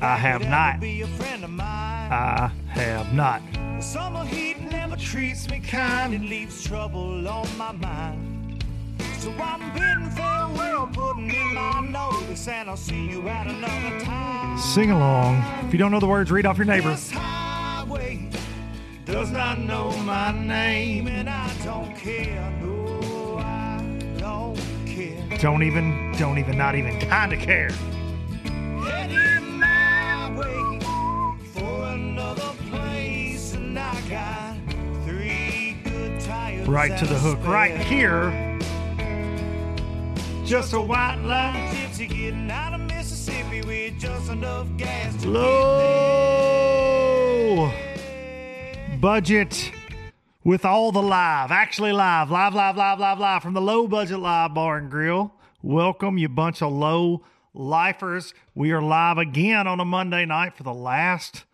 I have not. be a friend of mine. I have not. The summer heat never treats me kind. It leaves trouble on my mind. So I'm bidding farewell, putting in my notice, and I'll see you at another time. Sing along. If you don't know the words, read off your neighbor. This highway does not know my name, and I don't care. No, I don't. Don't even, don't even, not even kind of care. Heading my way for another place, and I got three good tires. Right to the hook. Right here. Just a white line. Gypsy getting out of Mississippi with just enough gas to Low budget with all the live, actually live, live, live, live, live, live from the low budget live bar and grill. Welcome, you bunch of low lifers. We are live again on a Monday night for the last.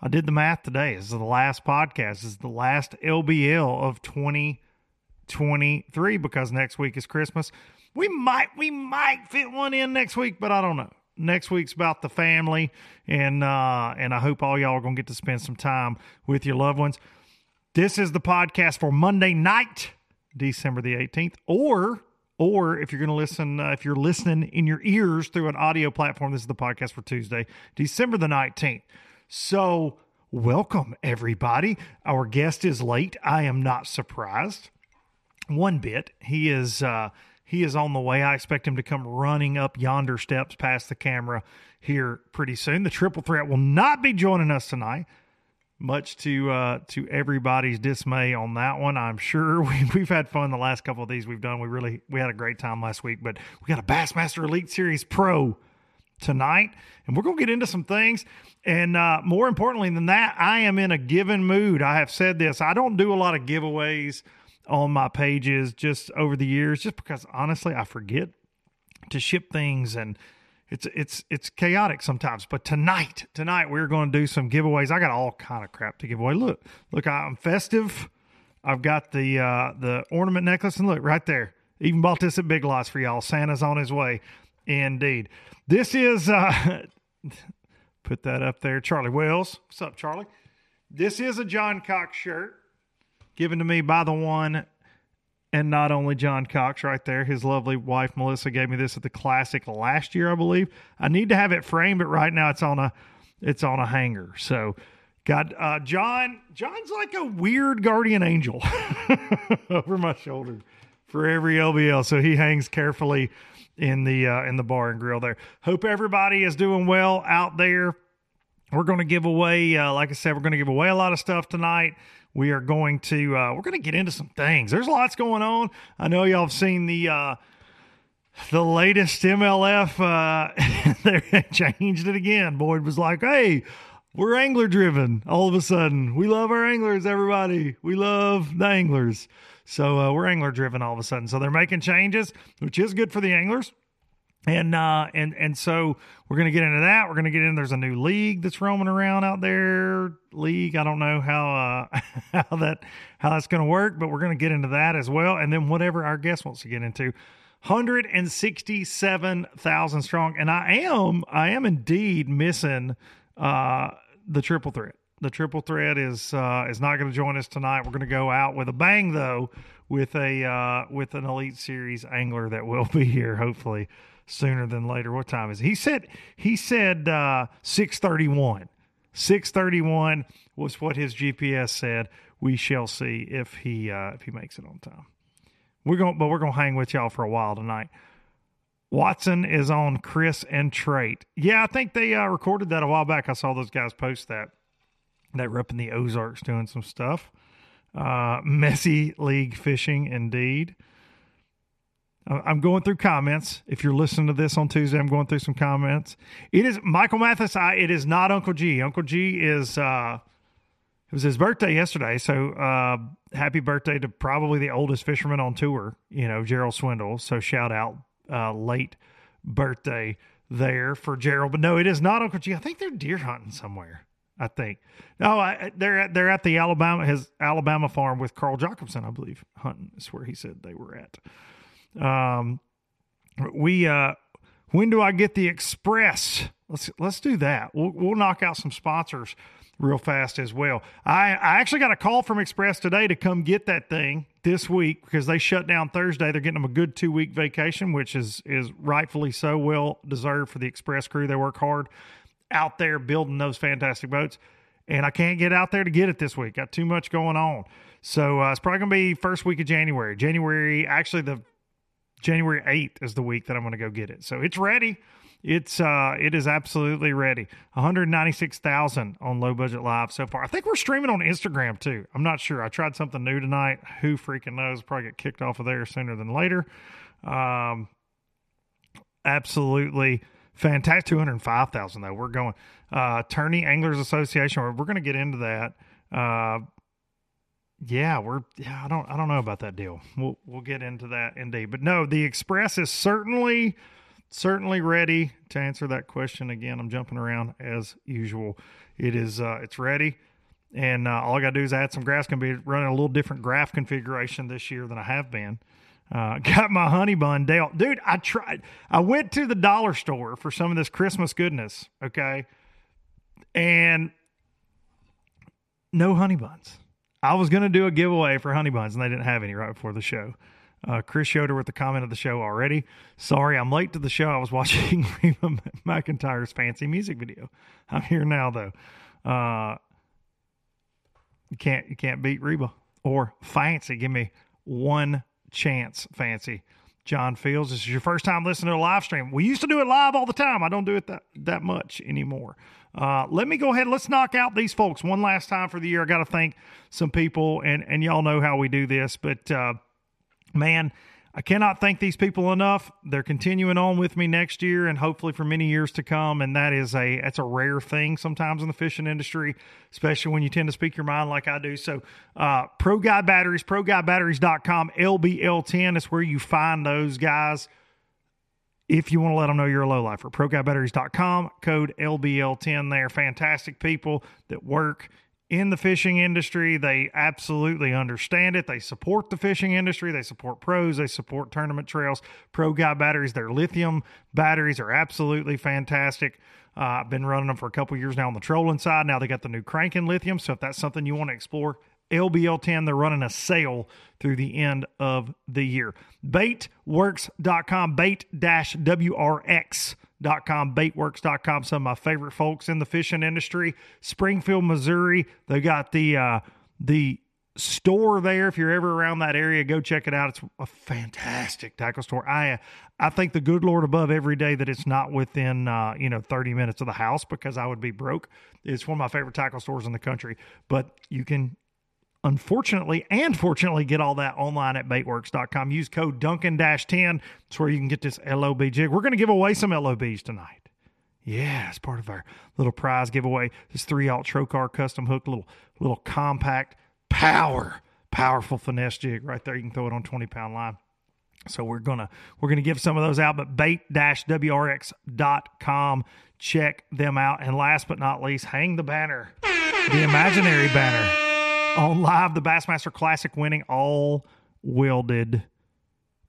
I did the math today. This is the last podcast. This is the last LBL of 2023 because next week is Christmas. We might we might fit one in next week, but I don't know. Next week's about the family, and uh, and I hope all y'all are gonna get to spend some time with your loved ones. This is the podcast for Monday night, December the 18th, or or if you're going to listen, uh, if you're listening in your ears through an audio platform, this is the podcast for Tuesday, December the 19th. So, welcome everybody. Our guest is late. I am not surprised one bit. He is uh, he is on the way. I expect him to come running up yonder steps past the camera here pretty soon. The triple threat will not be joining us tonight much to uh, to everybody's dismay on that one. I'm sure we, we've had fun the last couple of these we've done. We really we had a great time last week, but we got a Bassmaster Elite Series Pro tonight, and we're gonna get into some things. And uh, more importantly than that, I am in a given mood. I have said this. I don't do a lot of giveaways on my pages just over the years, just because honestly I forget to ship things and it's it's it's chaotic sometimes. But tonight, tonight we're going to do some giveaways. I got all kind of crap to give away. Look, look, I'm festive. I've got the uh, the ornament necklace, and look right there. Even bought this at Big Lots for y'all. Santa's on his way. Indeed, this is uh, put that up there. Charlie Wells, what's up, Charlie? This is a John Cox shirt given to me by the one and not only John Cox right there, his lovely wife Melissa gave me this at the classic last year, I believe. I need to have it framed, but right now it's on a it's on a hanger. So got uh John John's like a weird guardian angel over my shoulder for every LBL. So he hangs carefully in the uh in the bar and grill there. Hope everybody is doing well out there we're going to give away, uh, like I said, we're going to give away a lot of stuff tonight. We are going to uh, we're going to get into some things. There's lots going on. I know y'all have seen the uh, the latest MLF. Uh, they changed it again. Boyd was like, "Hey, we're angler driven. All of a sudden, we love our anglers. Everybody, we love the anglers. So uh, we're angler driven all of a sudden. So they're making changes, which is good for the anglers." And uh and and so we're gonna get into that. We're gonna get in. There's a new league that's roaming around out there. League. I don't know how uh how that how that's gonna work, but we're gonna get into that as well. And then whatever our guest wants to get into. 167,000 strong. And I am I am indeed missing uh the triple threat. The triple threat is uh is not gonna join us tonight. We're gonna go out with a bang though with a uh with an elite series angler that will be here hopefully sooner than later. What time is it? He said he said uh, six thirty one. Six thirty one was what his GPS said. We shall see if he uh, if he makes it on time. We're going, but we're going to hang with y'all for a while tonight. Watson is on Chris and Trait. Yeah, I think they uh, recorded that a while back. I saw those guys post that. They were up in the Ozarks doing some stuff. Uh, messy league fishing, indeed. I'm going through comments. If you're listening to this on Tuesday, I'm going through some comments. It is Michael Mathis. I, it is not Uncle G. Uncle G is uh, it was his birthday yesterday, so uh, happy birthday to probably the oldest fisherman on tour. You know, Gerald Swindle. So shout out uh, late birthday there for Gerald. But no, it is not Uncle G. I think they're deer hunting somewhere. I think. No, I, they're at, they're at the Alabama his Alabama farm with Carl Jocumsen, I believe. Hunting is where he said they were at. Um, we uh, when do I get the express? Let's let's do that. We'll we'll knock out some sponsors real fast as well. I I actually got a call from Express today to come get that thing this week because they shut down Thursday. They're getting them a good two week vacation, which is is rightfully so well deserved for the Express crew. They work hard out there building those fantastic boats, and I can't get out there to get it this week. Got too much going on. So uh, it's probably going to be first week of January. January, actually, the January 8th is the week that I'm going to go get it. So it's ready. It's uh it is absolutely ready. 196,000 on low budget live so far. I think we're streaming on Instagram too. I'm not sure. I tried something new tonight. Who freaking knows? Probably get kicked off of there sooner than later. Um absolutely fantastic 205,000 though. We're going uh Tourney Anglers Association. We're, we're going to get into that. Uh yeah, we're yeah, I don't I don't know about that deal. We'll we'll get into that indeed. But no, the Express is certainly certainly ready to answer that question again. I'm jumping around as usual. It is uh it's ready. And uh, all I got to do is add some graphs. Going to be running a little different graph configuration this year than I have been. Uh, got my honey bun Dale. Dude, I tried. I went to the dollar store for some of this Christmas goodness. Okay. And no honey buns. I was going to do a giveaway for honey buns, and they didn't have any right before the show. Uh, Chris Yoder with the comment of the show already. Sorry, I'm late to the show. I was watching Reba McEntire's fancy music video. I'm here now though. Uh, you can't you can't beat Reba or Fancy. Give me one chance, Fancy. John Fields, this is your first time listening to a live stream. We used to do it live all the time. I don't do it that that much anymore. Uh, let me go ahead. Let's knock out these folks one last time for the year. I got to thank some people, and and y'all know how we do this, but uh, man. I cannot thank these people enough. They're continuing on with me next year and hopefully for many years to come. And that is a that's a rare thing sometimes in the fishing industry, especially when you tend to speak your mind like I do. So uh Pro Guy Batteries, ProGuyBatteries.com, LBL10 is where you find those guys if you want to let them know you're a low lifer. ProGuyBatteries.com, code LBL10 there. Fantastic people that work in the fishing industry. They absolutely understand it. They support the fishing industry. They support pros. They support tournament trails. Pro Guy batteries, their lithium batteries are absolutely fantastic. Uh, I've been running them for a couple years now on the trolling side. Now they got the new cranking lithium. So if that's something you want to explore, LBL10, they're running a sale through the end of the year. Baitworks.com, bait WRX com, baitworks.com, some of my favorite folks in the fishing industry. Springfield, Missouri, they got the uh, the store there. If you're ever around that area, go check it out. It's a fantastic tackle store. I I thank the good Lord above every day that it's not within uh, you know 30 minutes of the house because I would be broke. It's one of my favorite tackle stores in the country. But you can unfortunately and fortunately get all that online at baitworks.com. Use code Dunkin 10. It's where you can get this LOB jig. We're going to give away some LOBs tonight. Yeah, it's part of our little prize giveaway. This three alt Trokar custom hook, little little compact power, powerful finesse jig right there. You can throw it on 20 pound line. So we're gonna we're gonna give some of those out, but bait-wrx.com. Check them out. And last but not least, hang the banner, the imaginary banner on live, the Bassmaster Classic winning all welded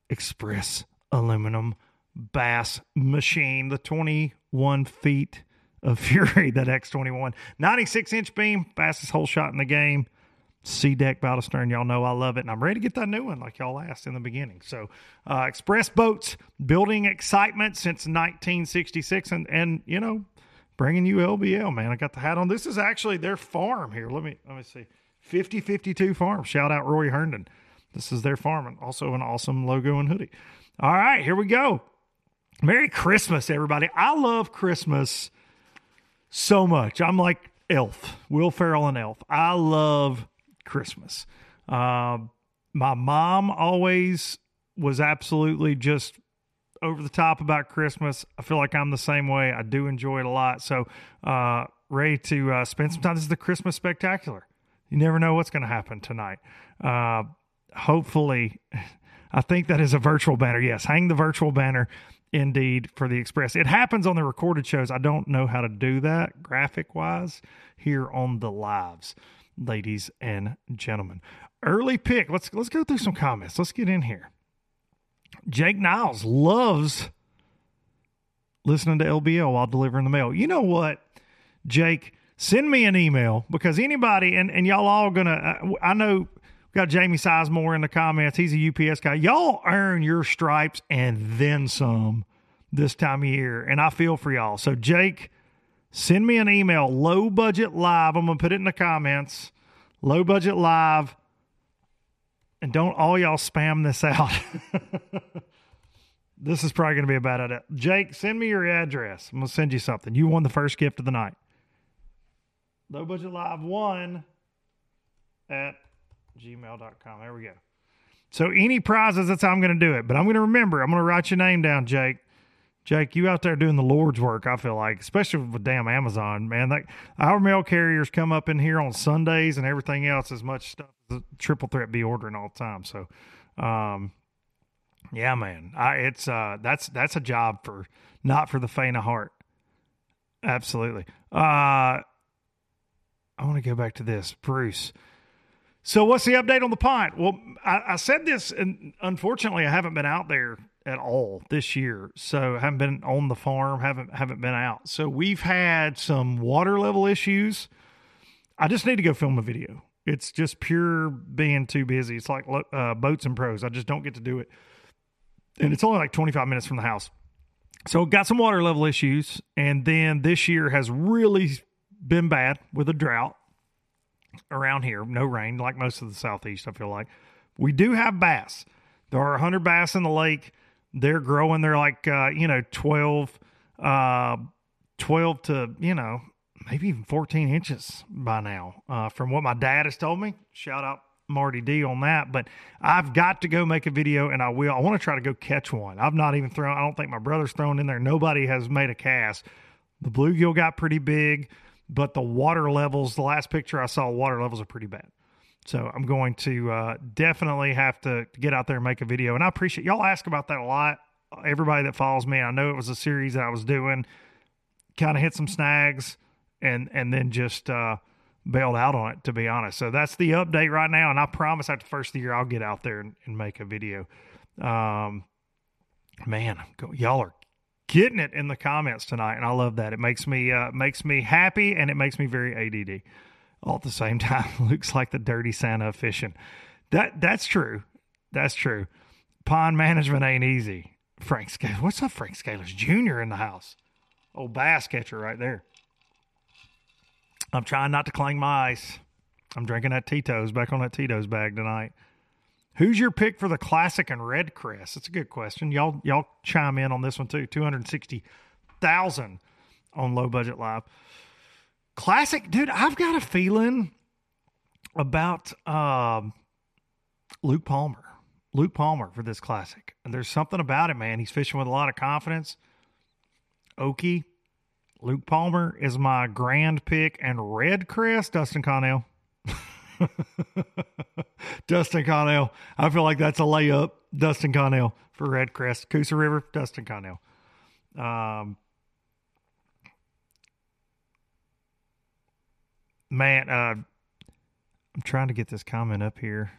express aluminum bass machine, the 21 feet of fury, that X21. 96 inch beam, fastest hole shot in the game. SeaDek bow to stern. Y'all know I love it. And I'm ready to get that new one like y'all asked in the beginning. So, uh, Express Boats, building excitement since 1966. And, and, you know, bringing you LBL, man. I got the hat on. This is actually their farm here. Let me, let me see. 5052 Farm. Shout out Roy Herndon. This is their farm and also an awesome logo and hoodie. All right, here we go. Merry Christmas, everybody. I love Christmas so much. I'm like Elf, Will Ferrell and Elf. I love Christmas. Uh, my mom always was absolutely just over the top about Christmas. I feel like I'm the same way. I do enjoy it a lot. So, uh, ready to uh, spend some time. This is the Christmas spectacular. You never know what's going to happen tonight. Uh, hopefully, I think that is a virtual banner. Yes, hang the virtual banner indeed for the Express. It happens on the recorded shows. I don't know how to do that graphic wise here on the lives, ladies and gentlemen. Early pick. Let's let's go through some comments. Let's get in here. Jake Niles loves listening to LBL while delivering the mail. You know what, Jake? Send me an email because anybody and, and y'all all gonna. Uh, I know got Jamie Sizemore in the comments. He's a UPS guy. Y'all earn your stripes and then some this time of year, and I feel for y'all. So Jake, send me an email. Low budget live. I'm gonna put it in the comments. Low budget live. And don't all y'all spam this out. this is probably going to be a bad idea. Jake, send me your address. I'm going to send you something. You won the first gift of the night. Low budget live one at gmail.com. There we go. So any prizes, that's how I'm going to do it. But I'm going to remember, I'm going to write your name down, Jake. Jake, you out there doing the Lord's work, I feel like, especially with damn Amazon, man. Like our mail carriers come up in here on Sundays and everything else as much stuff as triple threat be ordering all the time. So um yeah, man. I it's uh that's that's a job for not for the faint of heart. Absolutely. Uh I want to go back to this. Bruce. So what's the update on the pint? Well, I, I, said this, and unfortunately, I haven't been out there at all this year. So I haven't been on the farm, haven't haven't been out. So we've had some water level issues. I just need to go film a video. It's just pure being too busy. It's like uh, boats and pros. I just don't get to do it, and it's only like 25 minutes from the house. So got some water level issues, and then this year has really been bad with a drought around here. No rain, like most of the southeast. I feel like we do have bass. There are 100 bass in the lake. They're growing. They're like uh, you know 12, uh, 12 to you know maybe even 14 inches by now. Uh, from what my dad has told me. Shout out Marty D on that. But I've got to go make a video, and I will. I want to try to go catch one. I've not even thrown. I don't think my brother's thrown in there. Nobody has made a cast. The bluegill got pretty big but the water levels, the last picture I saw, water levels are pretty bad. So I'm going to uh, definitely have to get out there and make a video. And I appreciate y'all ask about that a lot. Everybody that follows me, I know it was a series that I was doing, kind of hit some snags, and and then just uh, bailed out on it. To be honest, so that's the update right now. And I promise after the first of the year, I'll get out there and, and make a video. Um, man, y'all are getting it in the comments tonight, and I love that. It makes me uh, makes me happy, and it makes me very ADD all at the same time. Looks like the dirty Santa of fishing. That that's true. That's true. Pond management ain't easy. Frank Scales. What's up, Frank Scalers Jr. in the house? Old bass catcher right there. I'm trying not to clang my ice. I'm drinking that Tito's back on that Tito's bag tonight. Who's your pick for the classic and red crest? That's a good question. Y'all y'all chime in on this one too. Two hundred sixty thousand on low budget live. Classic, dude. I've got a feeling about um, Luke Palmer. Luke Palmer for this classic. And there's something about it, man. He's fishing with a lot of confidence. Okie, Luke Palmer is my grand pick, and Red Crest, Dustin Connell. Dustin Connell. I feel like that's a layup. Dustin Connell for Red Crest. Coosa River, Dustin Connell. Um, man, uh, I'm trying to get this comment up here.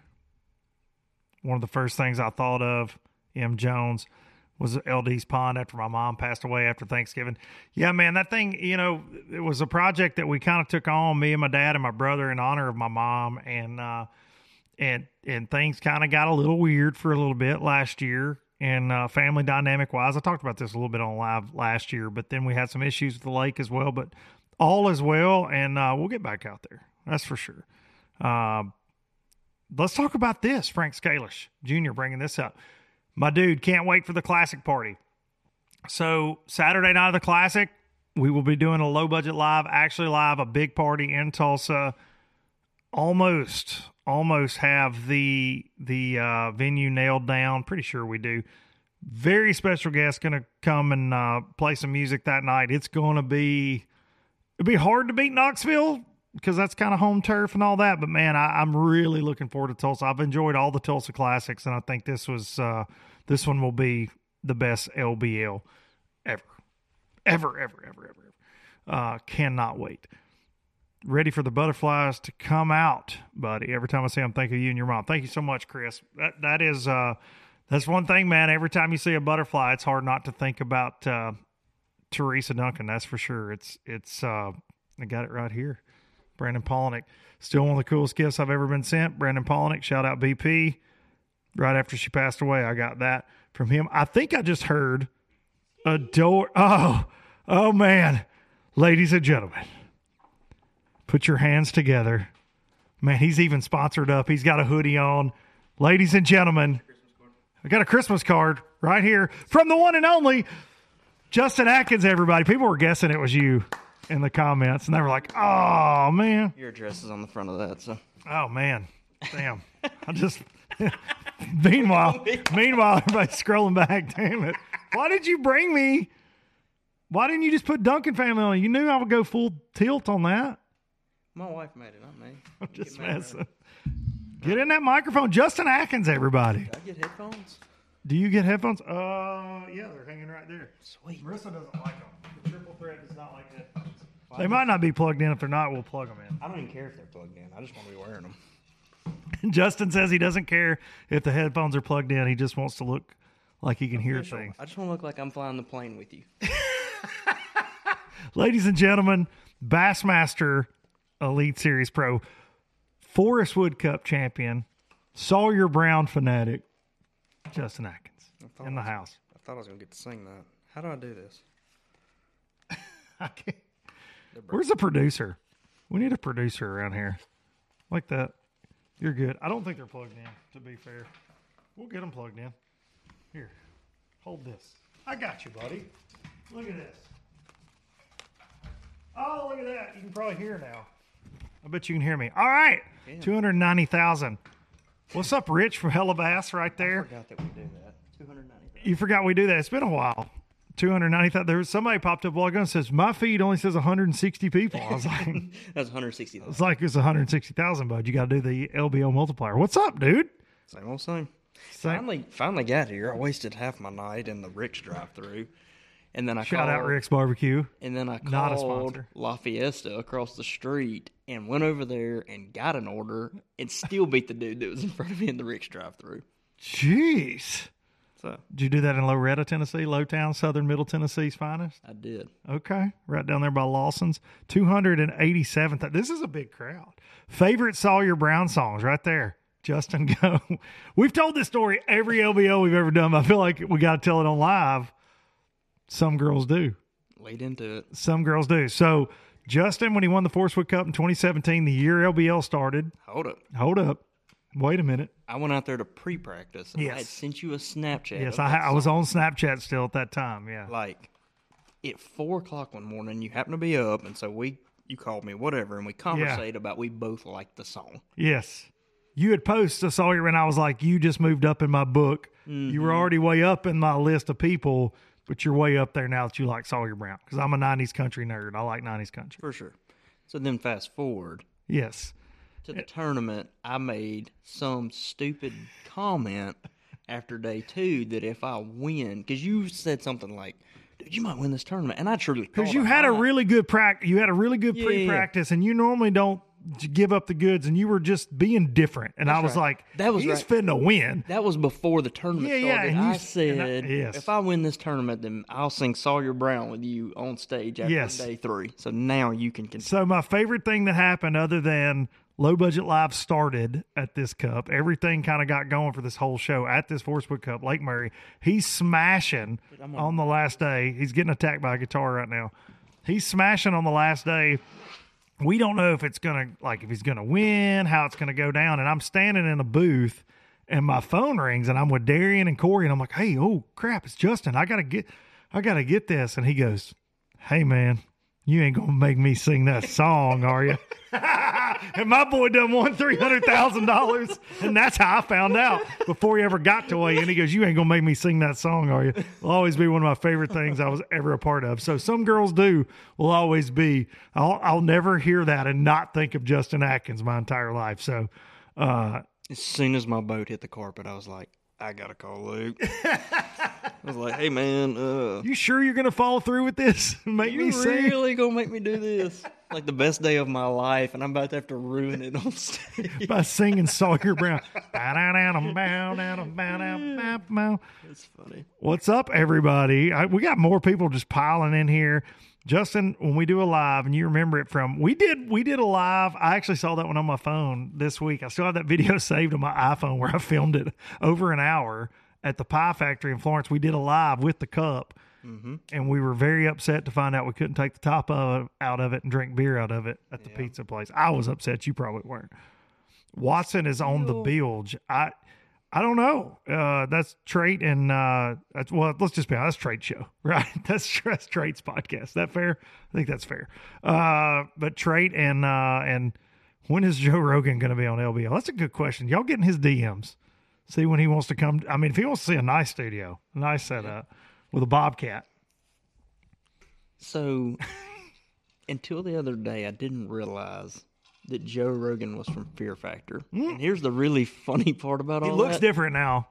One of the first things I thought of, M. Jones, was LD's Pond after my mom passed away after Thanksgiving. Yeah, man, that thing, you know, it was a project that we kind of took on, me and my dad and my brother, in honor of my mom, and uh, and and things kind of got a little weird for a little bit last year. And uh, family dynamic wise, I talked about this a little bit on live last year, but then we had some issues with the lake as well. But all is well, and uh, we'll get back out there. That's for sure. Uh, let's talk about this. Frank Scalish Jr. bringing this up. My dude can't wait for the classic party. So Saturday night of the classic, we will be doing a low budget live, actually live, a big party in Tulsa. Almost, almost have the the uh, venue nailed down. Pretty sure we do. Very special guest going to come and uh, play some music that night. It's going to be it'd be hard to beat Knoxville because that's kind of home turf and all that. But man, I, I'm really looking forward to Tulsa. I've enjoyed all the Tulsa classics, and I think this was uh, this one will be the best LBL ever, ever, ever, ever, ever. ever. Uh, cannot wait. Ready for the butterflies to come out, buddy. Every time I see them, think of you and your mom. Thank you so much, Chris. That that is uh, that's one thing, man. Every time you see a butterfly, it's hard not to think about uh, Teresa Dunkin. That's for sure. It's it's uh, I got it right here. Brandon Palaniuk, still one of the coolest gifts I've ever been sent. Brandon Palaniuk, shout out BP. Right after she passed away, I got that from him. I think I just heard a door. Oh, oh man, ladies and gentlemen, put your hands together. Man, he's even sponsored up. He's got a hoodie on. Ladies and gentlemen, I got a Christmas card right here from the one and only Justin Atkins, everybody. People were guessing it was you in the comments, and they were like, oh, man. Your address is on the front of that, so Oh, man. Damn. I just. meanwhile, meanwhile, everybody's scrolling back. Damn it. Why did you bring me? Why didn't you just put Dunkin family on? You knew I would go full tilt on that. my wife made it, not me. I'm just Get mad, messing. Get in that microphone. Justin Atkins, everybody. Did I get headphones? Do you get headphones? Uh, yeah, they're hanging right there. Sweet. Marissa doesn't like them. The triple thread does not like headphones. They might not be plugged in. If they're not, we'll plug them in. I don't even care if they're plugged in. I just want to be wearing them. Justin says he doesn't care if the headphones are plugged in. He just wants to look like he can hear things. I just want to look like I'm flying the plane with you. Ladies and gentlemen, Bassmaster Elite Series Pro, Forrest Wood Cup champion, Sawyer Brown fanatic, Justin Atkins thought in the I was- house. I thought I was gonna get to sing that. How do I do this? I can't. Where's the producer? We need a producer around here. Like that. You're good. I don't think they're plugged in, to be fair. We'll get them plugged in. Here, hold this. I got you, buddy. Look at this. Oh, look at that. You can probably hear now. I bet you can hear me. All right. 290,000. What's up, Rich from Hella Bass right there? Forgot that we do that. Two hundred ninety. You forgot we do that. It's been a while. 290,000. There was somebody popped up a while ago and says, My feed only says 160 people. I was like, That's one hundred sixty. It's like it's 160,000, bud. You got to do the LBO multiplier. What's up, dude? Same old same. Same- Finally, finally got here. I wasted half my night in the Rick's drive-through, and then I Shout out Rick's Barbecue. And then I Not a called sponsor. La Fiesta across the street and went over there and got an order and still beat the dude that was in front of me in the Rick's drive-through. Jeez. So Did you do that in Loretto, Tennessee, Lowtown, Southern Middle Tennessee's finest? I did. Okay. Right down there by Lawson's. 287th. This is a big crowd. Favorite Sawyer Brown songs right there. Justin, go. We've told this story every LBO we've ever done, but I feel like we got to tell it on live. Some girls do. Lead into it. Some girls do. So Justin, when he won the Forrest Wood Cup in 2017, the year LBL started. Hold up. Hold up. Wait a minute. I went out there to pre-practice. And I had sent you a Snapchat. Yes, I, I was on Snapchat still at that time. Yeah. like at four o'clock one morning. You happen to be up, and so we you called me whatever, and we conversate about we both liked the song. Yes. You had posted, I saw you, and I was like, you just moved up in my book. You Mm-hmm. were already way up in my list of people, but you're way up there now that you like Sawyer Brown because I'm a 90s country nerd. I like 90s country. For sure. So then fast forward Yes. To the tournament, I made some stupid comment after day two that if I win, because you said something like, "Dude, you might win this tournament," and I truly Because you I had a really good practice. You had a really good Yeah. pre practice, and you normally don't give up the goods, and you were just being different. And I was right. like, That was he's right. finna win. That was before the tournament Yeah, yeah, started. and you I s- and I- said, yes. if I win this tournament, then I'll sing Sawyer Brown with you on stage after Yes. day three. So now you can continue. So my favorite thing that happened, other than low budget live started at this cup, everything kind of got going for this whole show at this Forrest Wood Cup. Lake Murray, he's smashing on the last day. He's getting attacked by a guitar right now. He's smashing on the last day. We don't know if it's gonna like if he's gonna win, how it's gonna go down. And I'm standing in a booth, and my phone rings, and I'm with Darian and Corey, and I'm like, "Hey, oh crap, it's Justin. I gotta get, I gotta get this." And he goes, "Hey, man." You ain't gonna make me sing that song, are you? and my boy done won three hundred thousand dollars, and that's how I found out before he ever got to weigh in. He goes, "You ain't gonna make me sing that song, are you?" Will always be one of my favorite things I was ever a part of. So some girls do will always be. I'll I'll never hear that and not think of Justin Atkins my entire life. So uh, As soon as my boat hit the carpet, I was like, I gotta call Luke. I was like, hey man, uh, you sure you're gonna follow through with this? make me you sing? really gonna make me do this? Like the best day of my life, and I'm about to have to ruin it on stage. by singing Sawyer Brown. It's funny. What's up, everybody? I, we got more people just piling in here. Justin, when we do a live, and you remember it from we did we did a live. I actually saw that one on my phone this week. I still have that video saved on my iPhone where I filmed it over an hour at the Pie Factory in Florence. We did a live with the cup, mm-hmm. and we were very upset to find out we couldn't take the top of out of it and drink beer out of it at the pizza place. I was upset. You probably weren't. Watson is on the bilge. I I don't know. Uh, that's Trait and uh, that's well. Let's just be honest. That's Trait show, right? That's that's Trait's podcast. Is that fair? I think that's fair. Uh, but Trait and uh, and when is Joe Rogan going to be on LBL? That's a good question. Y'all getting his DMs? See when he wants to come. I mean, if he wants to see a nice studio, a nice setup with a bobcat. So, until the other day, I didn't realize that Joe Rogan was from Fear Factor. Mm. And here's the really funny part about He all looks that. different now.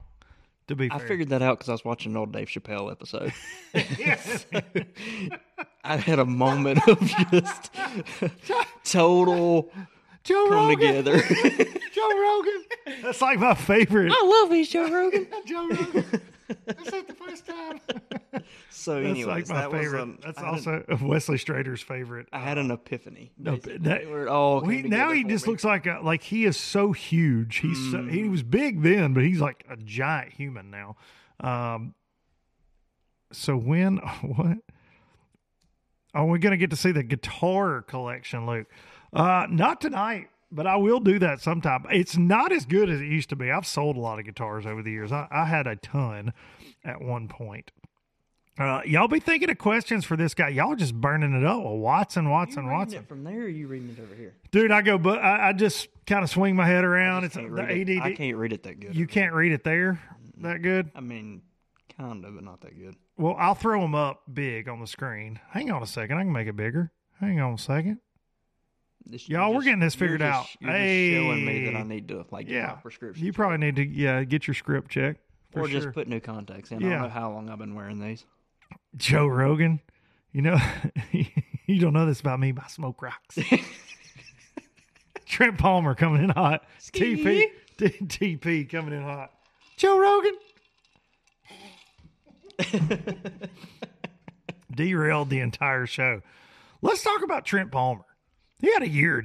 To be fair. I figured that out because I was watching an old Dave Chappelle episode. I had a moment of just total Joe come Rogan. together. Joe Rogan. That's like my favorite. I love these Joe Rogan. Joe Rogan. This ain't the first time. So, That's anyways, like my that favorite. was um, That's I had also Wesley Strader's favorite. I had an epiphany. No, basically, that- where it all Well, he, now he just me. looks like a, like he is so huge. He's so, he Mm. was big then, but he's like a giant human now. Um. So when what? Are we going to get to see the guitar collection, Luke? Uh, not tonight, but I will do that sometime. It's not as good as it used to be. I've sold a lot of guitars over the years. I, I had a ton at one point. Uh, y'all be thinking of questions for this guy. Y'all just burning it up. Well, Watson, Watson, Watson. it from there, or you reading it over here? Dude, I go, but I, I just kind of swing my head around. It's the it. I can't read it that good. You can't read it there that good. I mean, kind of, but not that good. Well, I'll throw them up big on the screen. Hang on a second. I can make it bigger. Hang on a second. This- Y'all, we're getting this figured just- out. You're just showing me that I need to like get Yeah. my prescription, You probably need to yeah get your script checked or sure. just put new contacts in. I don't know how long I've been wearing these. Joe Rogan. You know, you don't know this about me, but I smoke rocks. Trent Palmer coming in hot. TP, TP coming in hot. Joe Rogan. Derailed the entire show. Let's talk about Trent Palmer. He had a year.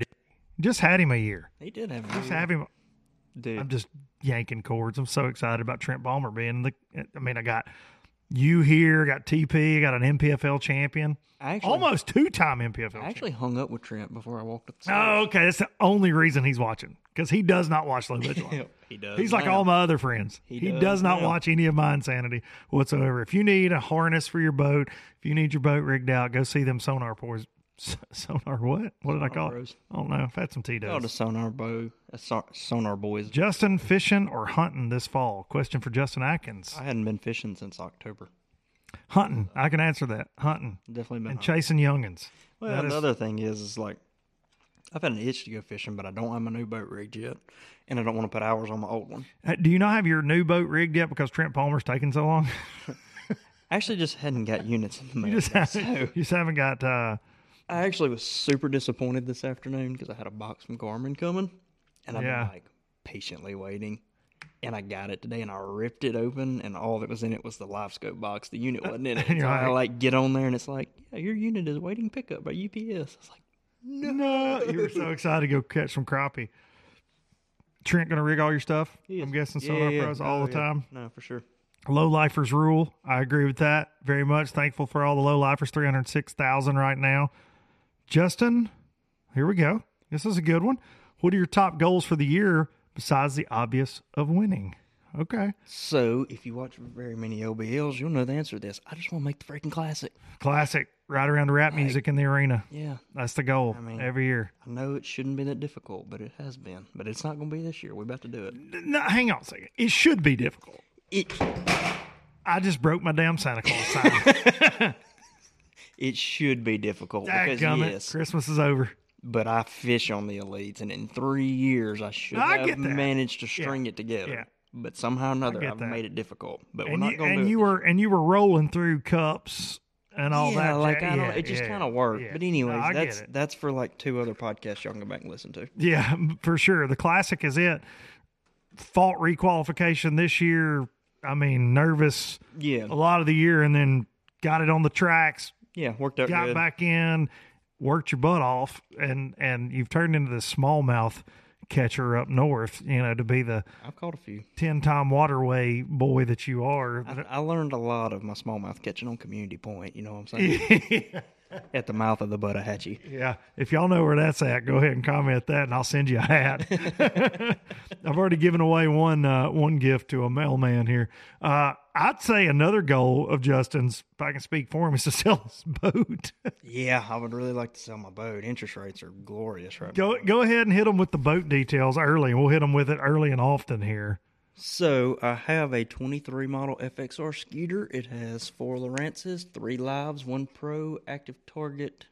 Just had him a year. He did have. Just have him. dude. I'm just yanking cords. I'm so excited about Trent Palmer being the. I mean, I got You here got TP, got an MPFL champion, I actually, almost two time MPFL I champion. actually hung up with Trent before I walked up the Oh, stairs. okay. That's the only reason he's watching because he does not watch Low. Yep, he does. He's like now. all my other friends. He, He does, does not now. watch any of my insanity whatsoever. If you need a harness for your boat, if you need your boat rigged out, go see them sonar boys. Sonar what? What did I call it? I don't know. I've had some Oh, the does. sonar bow, so- sonar boys. Justin fishing or hunting this fall? Question for Justin Atkins. I hadn't been fishing since October. Hunting. I can answer that. Hunting Definitely been. and hunting. chasing youngins. Well, That is- the other thing is, is like, I've had an itch to go fishing, but I don't have my new boat rigged yet, and I don't want to put hours on my old one. Uh, Do you not have your new boat rigged yet because Trent Palmer's taking so long? I actually just hadn't got units in the mail. you just haven't, so you just haven't got. Uh, I actually was super disappointed this afternoon because I had a box from Garmin coming, and I've Yeah. been like patiently waiting. And I got it today, and I ripped it open, and all that was in it was the live scope box. The unit wasn't in it. And so you're I like- get on there, and it's like, yeah, your unit is waiting pickup by UPS. I was like, no, you were so excited to go catch some crappie. Trent gonna rig all your stuff. I'm guessing Yeah, Sonar yeah, Pros yeah. all Oh, the time. No, for sure. Low lifers rule. I agree with that very much. Thankful for all the low lifers. Three hundred six thousand right now. Justin, here we go. This is a good one. What are your top goals for the year besides the obvious of winning? Okay, So, if you watch very many OBLs, you'll know the answer to this. I just want to make the freaking classic. classic. Right around the rap music in the arena. Yeah. That's the goal I mean- every year. I know it shouldn't be that difficult, but it has been. But it's not going to be this year. We're about to do it. No, hang on a second. It should be difficult. It I just broke my damn Santa Claus sign. it should be difficult because Dadgummit, yes, Christmas is over. but I fish on the elites, and in three years I should I have get that. managed to string it together. Yeah. But somehow or another, get I've that. made it difficult. But And we're you, not going to do and you were and you were rolling through cups and all yeah, that. like I don't. yeah, it just yeah, kind of worked. yeah. But anyways, No, that's that's for like two other podcasts y'all can go back and listen to. Yeah, for sure. The classic is it. Fault requalification this year. I mean, nervous Yeah, a lot of the year, and then got it on the tracks, yeah, worked out got good. back in, worked your butt off, and and you've turned into the smallmouth catcher up north. You know, to be the I've caught a few. Tenn-Tom waterway boy that you are. I, I learned a lot of my smallmouth catching on Community Point. You know what I'm saying? At the mouth of the Buttahatchee. Yeah, if y'all know where that's at, go ahead and comment that, and I'll send you a hat. I've already given away one uh, one gift to a mailman here. Uh, I'd say another goal of Justin's, if I can speak for him, is to sell his boat. Yeah, I would really like to sell my boat. Interest rates are glorious right go now. go ahead and hit them with the boat details early, and we'll hit them with it early and often here. So I have a 23 model FXR scooter. It has four Lowrances, three lives, one pro, active target,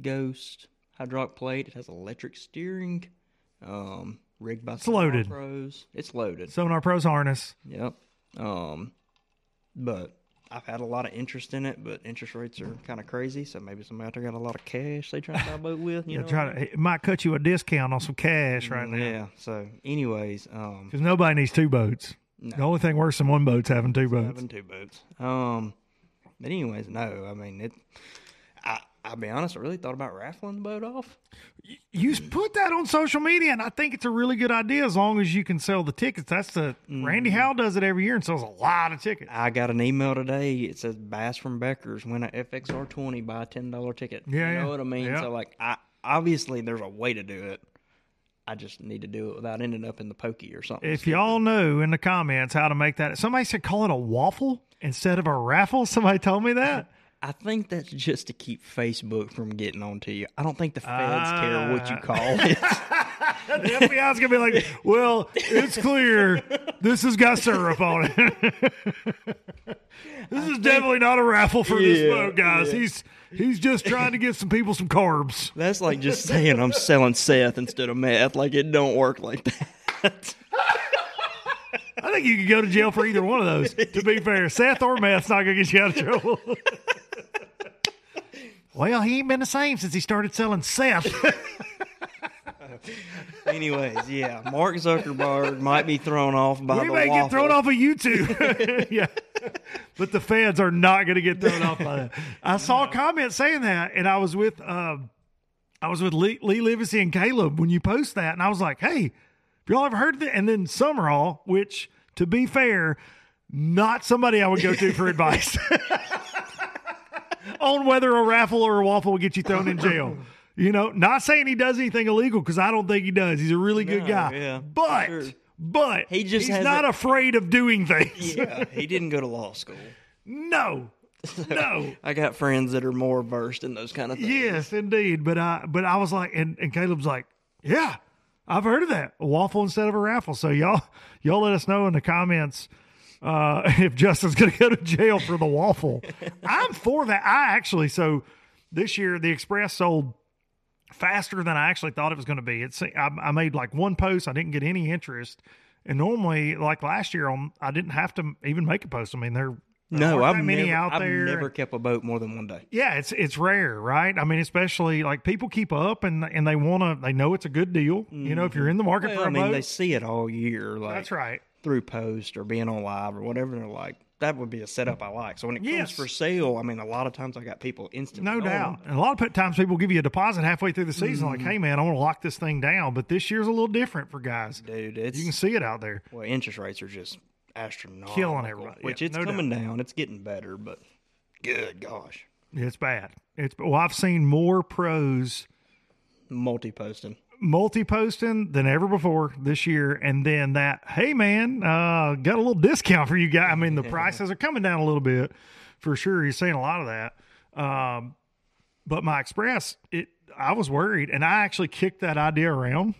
ghost, hydraulic plate. It has electric steering. Um, rigged by it's loaded. Pros. It's loaded. Sonar Pros harness. Yep. Um, but I've had a lot of interest in it, but interest rates are kind of crazy. So maybe somebody out there got a lot of cash they trying to buy a boat with. You Yeah, know? try to. It might cut you a discount on some cash right now Yeah. So, anyways, um, because nobody needs two boats. The only thing worse than one boat's having two boats. having two boats. Um, but anyways, no, I mean it. I'll be honest, I really thought about raffling the boat off. You put that on social media, and I think it's a really good idea as long as you can sell the tickets. That's the Randy mm-hmm. Howell does it every year and sells a lot of tickets. I got an email today. It says Bass from Becker's win a FXR twenty buy a ten dollar ticket. Yeah, you know yeah. what I mean. Yeah. So like, I obviously there's a way to do it. I just need to do it without ending up in the pokey or something. If y'all know in the comments how to make that, somebody said call it a waffle instead of a raffle. Somebody told me that. I think that's just to keep Facebook from getting onto you. I don't think the feds care what you Ah. call it. the FBI's gonna be like, "Well, it's clear this has got syrup on it. this is definitely not a raffle for this boat, guys. yeah. He's he's just trying to get some people some carbs." That's like just saying I'm selling Seth instead of meth. Like it don't work like that. I think you could go to jail for either one of those. To be fair, Seth or meth's not gonna get you out of trouble. well, he ain't been the same since he started selling Seth. Anyways, yeah, Mark Zuckerberg might be thrown off by we the may waffle. get thrown off of YouTube. yeah. But the fans are not going to get thrown off by that. I saw a comment saying that, and I was with um, I was with Lee, Lee Livesey and Caleb when you post that, and I was like, "Hey, y'all ever heard of it?" And then Sumrall, which to be fair, not somebody I would go to for advice on whether a raffle or a waffle will get you thrown in jail. You know, not saying he does anything illegal because I don't think he does. He's a really good No, guy. yeah, but sure. but He just he's not a- afraid of doing things. Yeah, he didn't go to law school. No, no. I got friends that are more versed in those kind of things. Yes, indeed. But I but I was like, and, and Caleb's like, yeah, I've heard of that. A waffle instead of a raffle. So y'all y'all let us know in the comments uh, if Justin's going to go to jail for the waffle. I'm for that. I actually so this year the Express sold faster than I actually thought it was going to be. It's I, I made like one post. I didn't get any interest. And normally, like last year, on I didn't have to even make a post. I mean, there No, I've many never, out I've there. never kept a boat more than one day. Yeah, it's it's rare, right? I mean, especially like people keep up and and they want to. They know it's a good deal. You know, if you're in the market Well, for a I mean, boat, they see it all year, like that's right. through post or being on live or whatever. They're like, that would be a setup I like. So when it Yes. comes for sale, I mean, a lot of times I got people instantly. No on. doubt. And a lot of times people give you a deposit halfway through the season, Mm-hmm. like, "Hey, man, I want to lock this thing down." But this year's a little different for guys. dude. It's You can see it out there. well, interest rates are just astronomical, Killing everybody. Which Yeah, it's no coming down. It's getting better, but good gosh, It's bad. It's well, I've seen more pros multi posting. multi posting than ever before this year. And then that, hey man, uh, got a little discount for you guys. I mean, the prices are coming down a little bit for sure. You're seeing a lot of that. Um, but my express, it, I was worried and I actually kicked that idea around.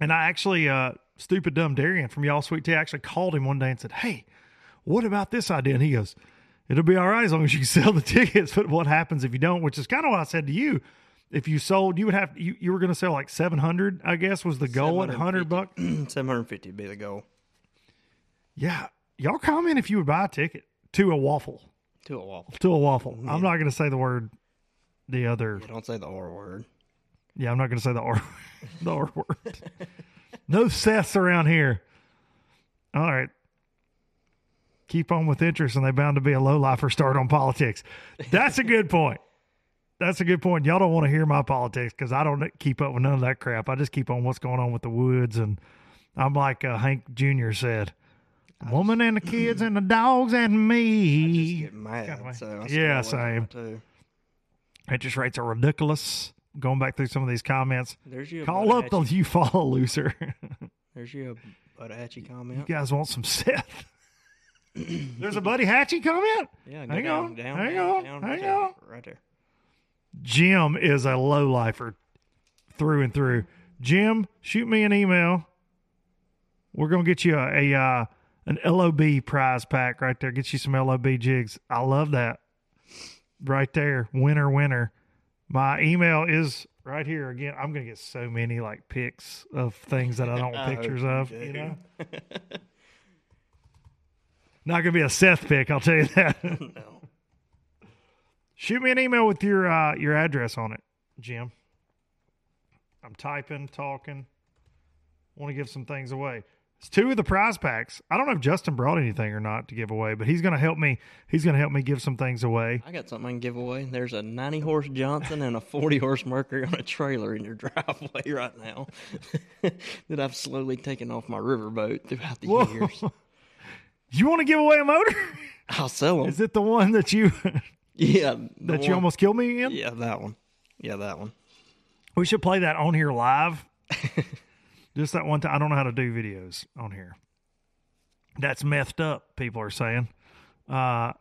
And I actually, uh, stupid dumb Darian from Y'all Sweet Tea actually called him one day and said, Hey, what about this idea? And he goes, It'll be all right as long as you can sell the tickets. But what happens if you don't? Which is kind of what I said to you. If you sold, you would have you, you were going to sell like seven hundred. I guess was the goal at hundred bucks. Seven hundred fifty would be the goal Yeah, y'all comment if you would buy a ticket to a waffle. to a waffle. To a waffle. I'm not going to say the word. The other. Don't say the R word. Yeah, I'm not going to say the R. the R word. no Seths around here. All right. Keep on with interest, and they bound to be a low lifer start on politics. That's a good point. That's a good point. Y'all don't want to hear my politics because I don't keep up with none of that crap. I just keep on what's going on with the woods, and I'm like uh, Hank Jr. said, "Woman and the kids and the dogs and Just me." get mad. So I Yeah, same. Interest rates are ridiculous. Going back through some of these comments, There's you. call up the you follow loser. There's you a Buttahatchee comment. You guys want some Seth? There's a Buttahatchee comment. Yeah, Hang down, on, down, hang down, on, down, hang right there, on. right there. Jim is a low lifer through and through. Jim, shoot me an email. We're gonna get you a, a uh, an LOB prize pack right there. Get you some LOB jigs. I love that. Right there, winner, winner. My email is right here. Again, I'm gonna get so many like pics of things that I don't want pictures hope you of. You know. Not gonna be a Seth pick, I'll tell you that. No. Shoot me an email with your uh, your address on it, Jim. I'm typing, talking. Want to give some things away. It's two of the prize packs. I don't know if Justin brought anything or not to give away, but he's going to help me. He's going to help me give some things away. I got something I can give away. There's a 90 horse Johnson and a 40 horse Mercury on a trailer in your driveway right now that I've slowly taken off my riverboat throughout the Whoa. years. You want to give away a motor? I'll sell them. Is it the one that you yeah. that you almost killed me in? Yeah, that one. Yeah, that one. We should play that on here live. Just that one time. I don't know how to do videos on here. That's messed up, people are saying. Uh,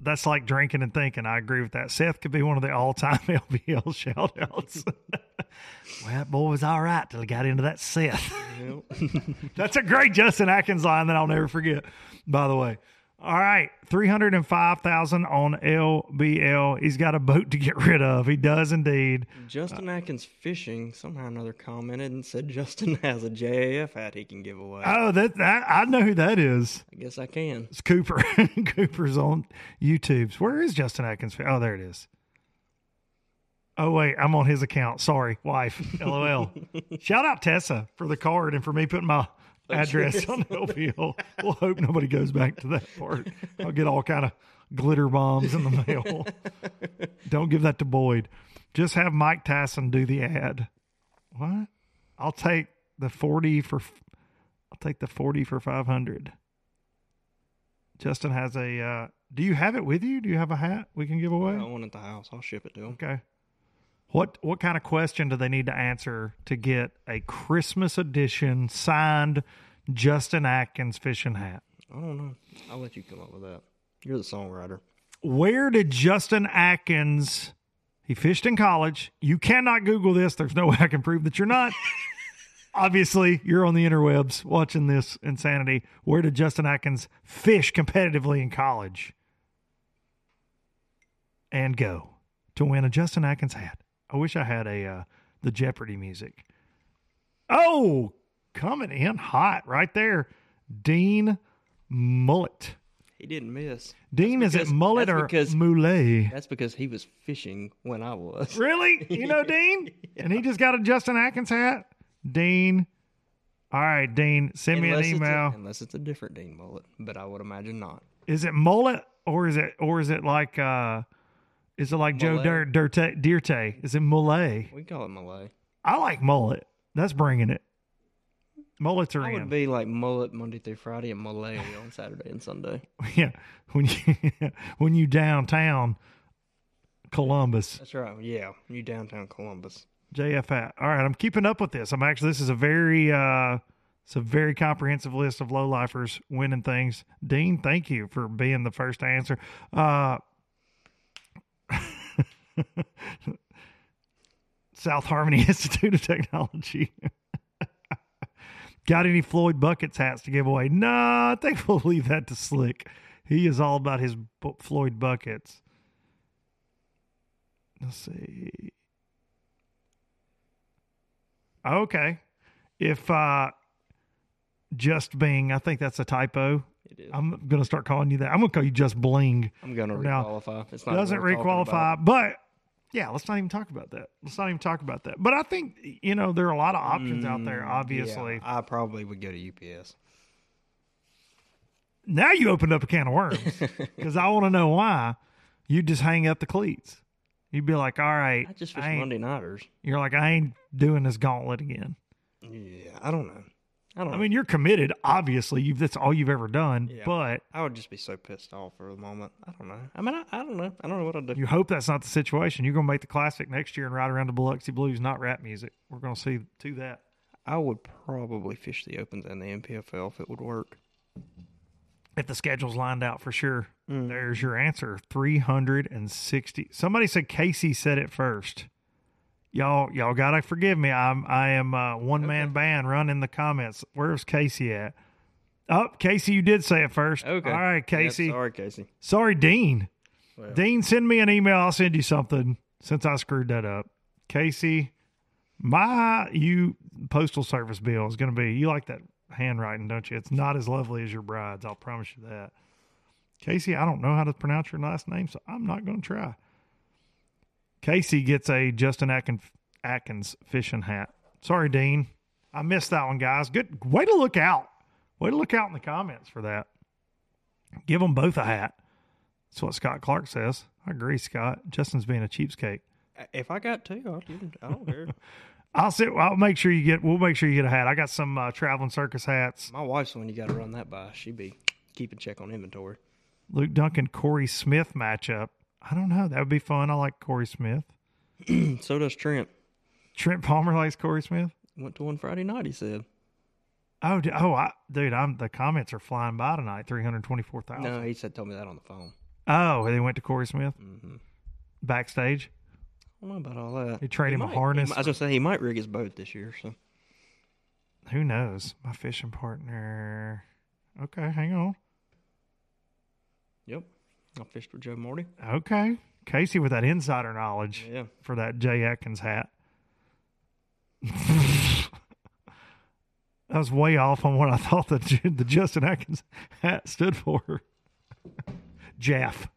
that's like drinking and thinking. I agree with that. Seth could be one of the all time LBL shout outs. well, that boy was all right till he got into that Seth. That's a great Justin Atkins line that I'll never forget, by the way. All right, 305,000 on LBL. He's got a boat to get rid of. He does indeed. Justin Atkins Fishing somehow or another commented and said Justin has a JAF hat he can give away. Oh, that, that I know who that is. I guess I can. It's Cooper. Cooper's on YouTube's. Where is Justin Atkins? Oh, there it is. Oh wait, I'm on his account. Sorry, wife. LOL. Shout out Tessa for the card and for me putting my address on LBL. We'll hope nobody goes back to that part. I'll get all kind of glitter bombs in the mail. Don't give that to Boyd. Just have Mike Tyson do the ad. What? I'll take the forty for. I'll take the forty for five hundred. Justin has a. Uh, do you have it with you? Do you have a hat we can give away? I want one at the house. I'll ship it to him. Okay. What what kind of question do they need to answer to get a Christmas edition signed Justin Atkins fishing hat? I don't know. I'll let you come up with that. You're the songwriter. Where did Justin Atkins? He fished in college. You cannot Google this. There's no way I can prove that you're not. Obviously, you're on the interwebs watching this insanity. Where did Justin Atkins fish competitively in college? And go to win a Justin Atkins hat. I wish I had a uh, the Jeopardy music. Oh, coming in hot right there, Dean Mullet. He didn't miss. Dean, is it mullet or because- moulet? That's because he was fishing when I was. Really? You know Dean? And he just got a Justin Atkins hat? Dean. All right, Dean, send me an Unless it's a- email. unless it's a different Dean mullet, but I would imagine not. Is it mullet or is it or is it like uh is it like Joe. Dirt Dirte Dirte? Is it mullet? We call it Malay. I like mullet. That's bringing it. Mullets are I in. would be like mullet Monday through Friday and Malay on Saturday and Sunday. yeah. When you when you downtown Columbus. That's right. Yeah, you downtown Columbus. JF hat. All right, I'm keeping up with this. I'm actually this is a very uh it's a very comprehensive list of low lifers winning things. Dean, thank you for being the first to answer. Uh South Harmony Institute of Technology. Got any Floyd Buckets hats to give away? No, I think we'll leave that to Slick. He is all about his bu- Floyd Buckets. Let's see. Okay. If uh just Bing, I think that's a typo. It is. I'm gonna start calling you that. I'm gonna call you just Bling. I'm gonna now, requalify. It's not Doesn't requalify, but yeah, let's not even talk about that. Let's not even talk about that. But I think you know there are a lot of options out there. Mm, Obviously, yeah, I probably would go to UPS. now you opened up a can of worms because I want to know why you just hang up the cleats. You'd be like, all right, I just fish ain't- Monday nighters. You're like, I ain't doing this gauntlet again. Yeah, I don't know. I don't. I mean, you're committed. Obviously, you've that's all you've ever done. Yeah. But I would just be so pissed off for the moment. I don't know. I mean, I, I don't know. I don't know what I'd do. you hope that's not the situation. You're going to make the classic next year and ride around to Biloxi Blues, not rap music. We're going to see to that. I would probably fish the opens and the NPFL if it would work. If the schedule's lined out for sure, mm. there's your answer. 360. Somebody said Casey said it first. Y'all, y'all gotta forgive me. I'm, I am a one man band running the comments. Where's Casey at? Oh, Casey, you did say it first. Okay. All right, Casey. Yeah, sorry, Casey. Sorry, Dean. Well. Dean, send me an email. I'll send you something since I screwed that up. Casey, my you postal service bill is going to be. You like that handwriting, don't you? It's not as lovely as your bride's. I'll promise you that. Casey, I don't know how to pronounce your last name, so I'm not going to try. Casey gets a Justin Atkins, Atkins fishing hat. Sorry, Dean. I missed that one, guys. Good way to look out. Way to look out in the comments for that. Give them both a hat. That's what Scott Clark says. I agree, Scott. Justin's being a cheapskate. If I got two, I'll it. I don't care. I'll sit. I'll make sure you get. We'll make sure you get a hat. I got some uh, traveling circus hats. My wife's the one you got to run that by. She be keeping check on inventory. Luke Duncan, Corey Smith matchup. I don't know. That would be fun. I like Corey Smith. So does Trent. Trent Palmer likes Corey Smith. Went to one Friday night. He said. Oh, d- oh, I, dude, I'm the comments are flying by tonight. Three hundred twenty-four thousand. No, he said told me that on the phone. Oh, they went to Corey Smith Mm-hmm. backstage. I don't know about all that. They trade him a harness. might- I was gonna say he might rig his boat this year. So Who knows? My fishing partner. Okay, hang on. yep, I fished with Joe Morty. Okay, Casey with that insider knowledge. Yeah, for that Jay Atkins hat. that was way off on what I thought the the Justin Atkins hat stood for. Jeff.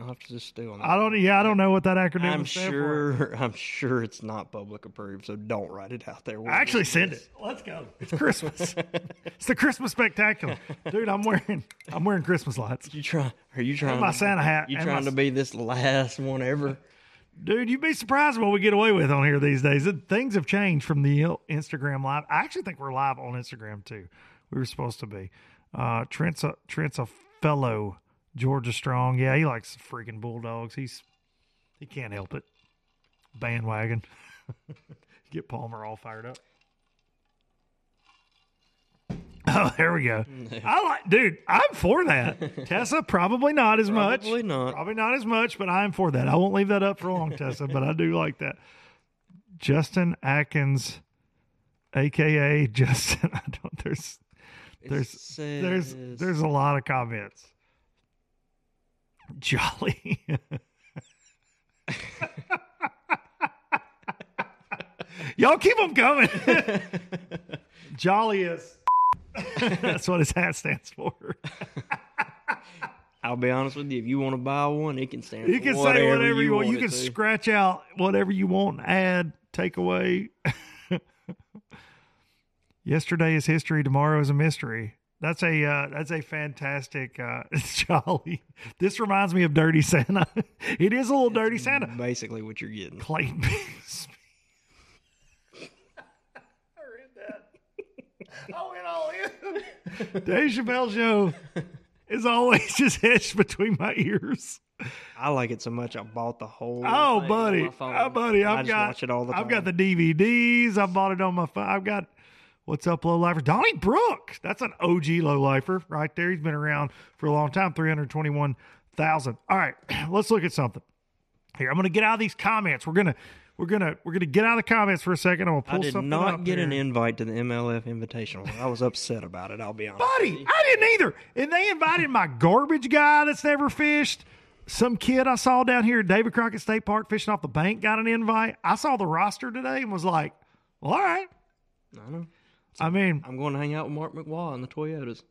I'll have to just stay on that. I don't. Yeah, I don't know what that acronym. I'm stands for. sure. I'm sure it's not public approved, so don't write it out there. I actually send it. Let's go. It's Christmas. it's the Christmas spectacular, dude. I'm wearing. I'm wearing Christmas lights, You try? Are you trying? my to- Santa hat. You trying my- to be this last one ever? Dude, you'd be surprised what we get away with on here these days. It- Things have changed from the Instagram live. I actually think we're live on Instagram too. We were supposed to be. Uh, Trent's a Trent's a fellow Georgia Strong. Yeah, he likes the freaking Bulldogs. He's he can't help it. Bandwagon. Get Palmer all fired up. Oh, there we go. I like, dude. I'm for that. Tessa, probably not as much. Probably not. Probably not as much, but I'm for that. I won't leave that up for long, Tessa, but I do like that. Justin Atkins, aka Justin. I don't. There's there's there's there's a lot of comments. Jolly. Y'all keep them coming. Jolly is. That's what his hat stands for. I'll be honest with you. If you want to buy one, it can stand. You for can say whatever whatever you want. You can to. scratch out whatever you want, add, take away. Yesterday is history. Tomorrow is a mystery. That's a uh, that's a fantastic uh, jolly. This reminds me of Dirty Santa. it is a little Dirty Santa. Basically, what you're getting. Clayton Bixby. I read that. I went all in. Dave Chappelle show is always just hitched between my ears. I like it so much. I bought the whole. Oh, thing on buddy, my phone. oh, buddy, I I've just got watch it all the time. I've got the DVDs. I bought it on my phone. I've got what's up, low lifer. Donnie Brooks. That's an OG low lifer right there. He's been around for a long time. Three hundred twenty one thousand. All right, let's look at something here. I'm going to get out of these comments. We're gonna we're gonna we're gonna get out of the comments for a second. I'm gonna pull I did something not get an invite to the MLF Invitational. I was upset about it. I'll be honest. Buddy. I didn't either. And they invited my garbage guy that's never fished. Some kid I saw down here at David Crockett State Park fishing off the bank got an invite. I saw the roster today and was like, well, all right. I know. I mean, I'm going to hang out with Mark McQuaw and the Toyotas.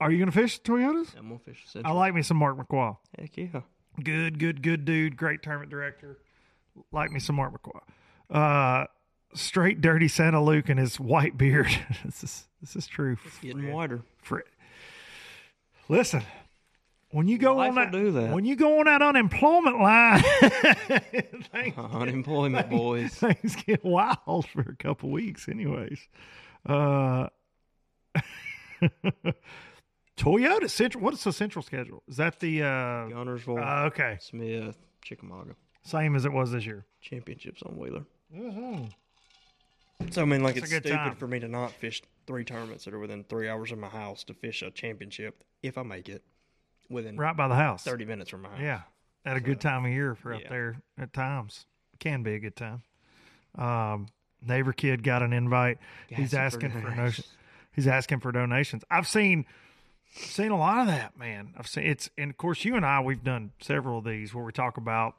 are you going to fish Toyotas? I'm going to fish I like me some Mark McQuaw. Heck yeah. Good, good, good dude. Great tournament director. Like me some Mark McQuaw. Uh, straight dirty Santa Luke and his white beard. this is this is true. Getting wider. Fred. Listen, when you go Life on that, that. when you go on that unemployment line, things, Unemployment boys. things get wild for a couple weeks, anyways. Uh, Toyota Central. What is the Central schedule? Is that the uh, Guntersville, uh, okay? Smith, Chickamauga. Same as it was this year. Championships on Wheeler. Mhm. So I mean, like It's it's stupid time. for me to not fish three tournaments that are within three hours of my house to fish a championship if I make it within Right by the house. thirty minutes from my house. Yeah, at a good time of year for up there at times. Can be a good time. Um, neighbor kid got an invite. He's Asking for for. He's asking for donations. I've seen seen a lot of that, man. I've seen it's and of course you and I we've done several of these where we talk about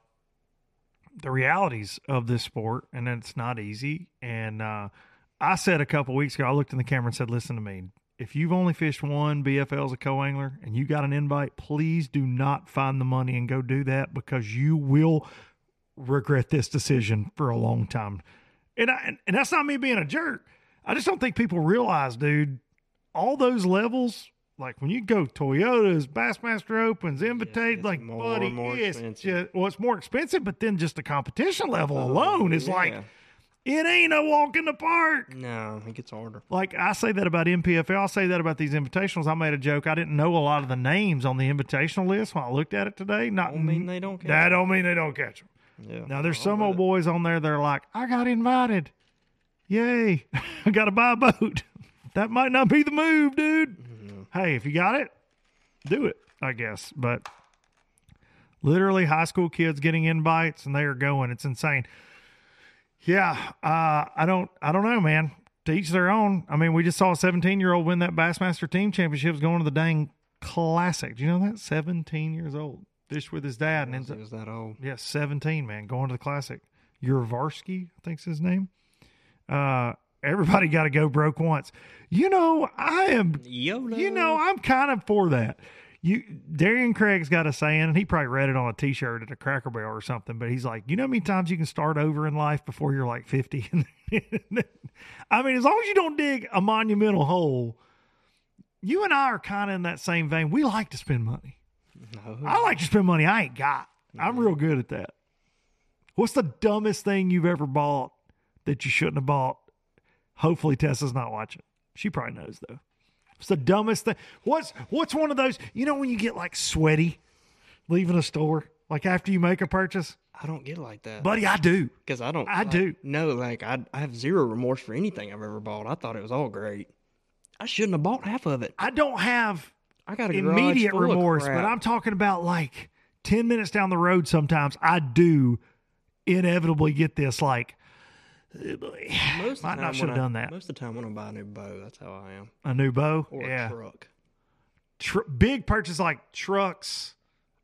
the realities of this sport and that it's not easy. And uh, I said a couple weeks ago, I looked in the camera and said, "Listen to me. If you've only fished one BFL as a co-angler and you got an invite, please do not find the money and go do that because you will regret this decision for a long time." And I, and that's not me being a jerk. I just don't think people realize, dude, all those levels. Like when you go Toyotas, Bassmaster Opens, Invitate, like more buddy, more it's expensive. just well, it's more expensive, but then just the competition level alone is like it ain't a walk in the park. No, it gets harder. Like I say that about NPFL, I say that about these invitationals. I made a joke. I didn't know a lot of the names on the invitational list when I looked at it today. Not Don't mean they don't catch that 'em. don't mean they don't catch them. Yeah. Now there's I'll some old it. boys on there that are like, I got invited. Yay. I got to buy a boat. that might not be the move, dude. Hey, if you got it, do it, I guess. But literally high school kids getting invites and they are going. It's insane. Yeah, uh, I don't I don't know, man. To each their own. I mean, we just saw a 17 year old win that Bassmaster team championships going to the dang classic. Do you know that? 17 years old. With his dad and ends up was that old. yeah, 17, man, going to the classic. Yurvarsky, I think's his name. Uh, everybody got to go broke once. You know, I am, YOLO. you know, I'm kind of for that. You, Darian Craig's got a saying, and he probably read it on a T-shirt at a Cracker Barrel or something. But he's like, you know, how many times you can start over in life before you're like 50. I mean, as long as you don't dig a monumental hole, you and I are kind of in that same vein. We like to spend money. No. I like to spend money I ain't got. I'm real good at that. What's the dumbest thing you've ever bought that you shouldn't have bought? Hopefully Tessa's not watching. She probably knows though. It's the dumbest thing. What's what's one of those? You know when you get like sweaty leaving a store, like after you make a purchase, I don't get like that, buddy. I do. because I don't. I like, do. No, like I, I have zero remorse for anything I've ever bought. I thought it was all great. I shouldn't have bought half of it. I don't have I got a immediate remorse, but. I'm talking about like 10 minutes down the road sometimes I do inevitably get this like most of might not should have done that. Most of the time when I buy a new bow, that's how I am. A new bow. Or yeah. a truck. Tr- big purchase like trucks.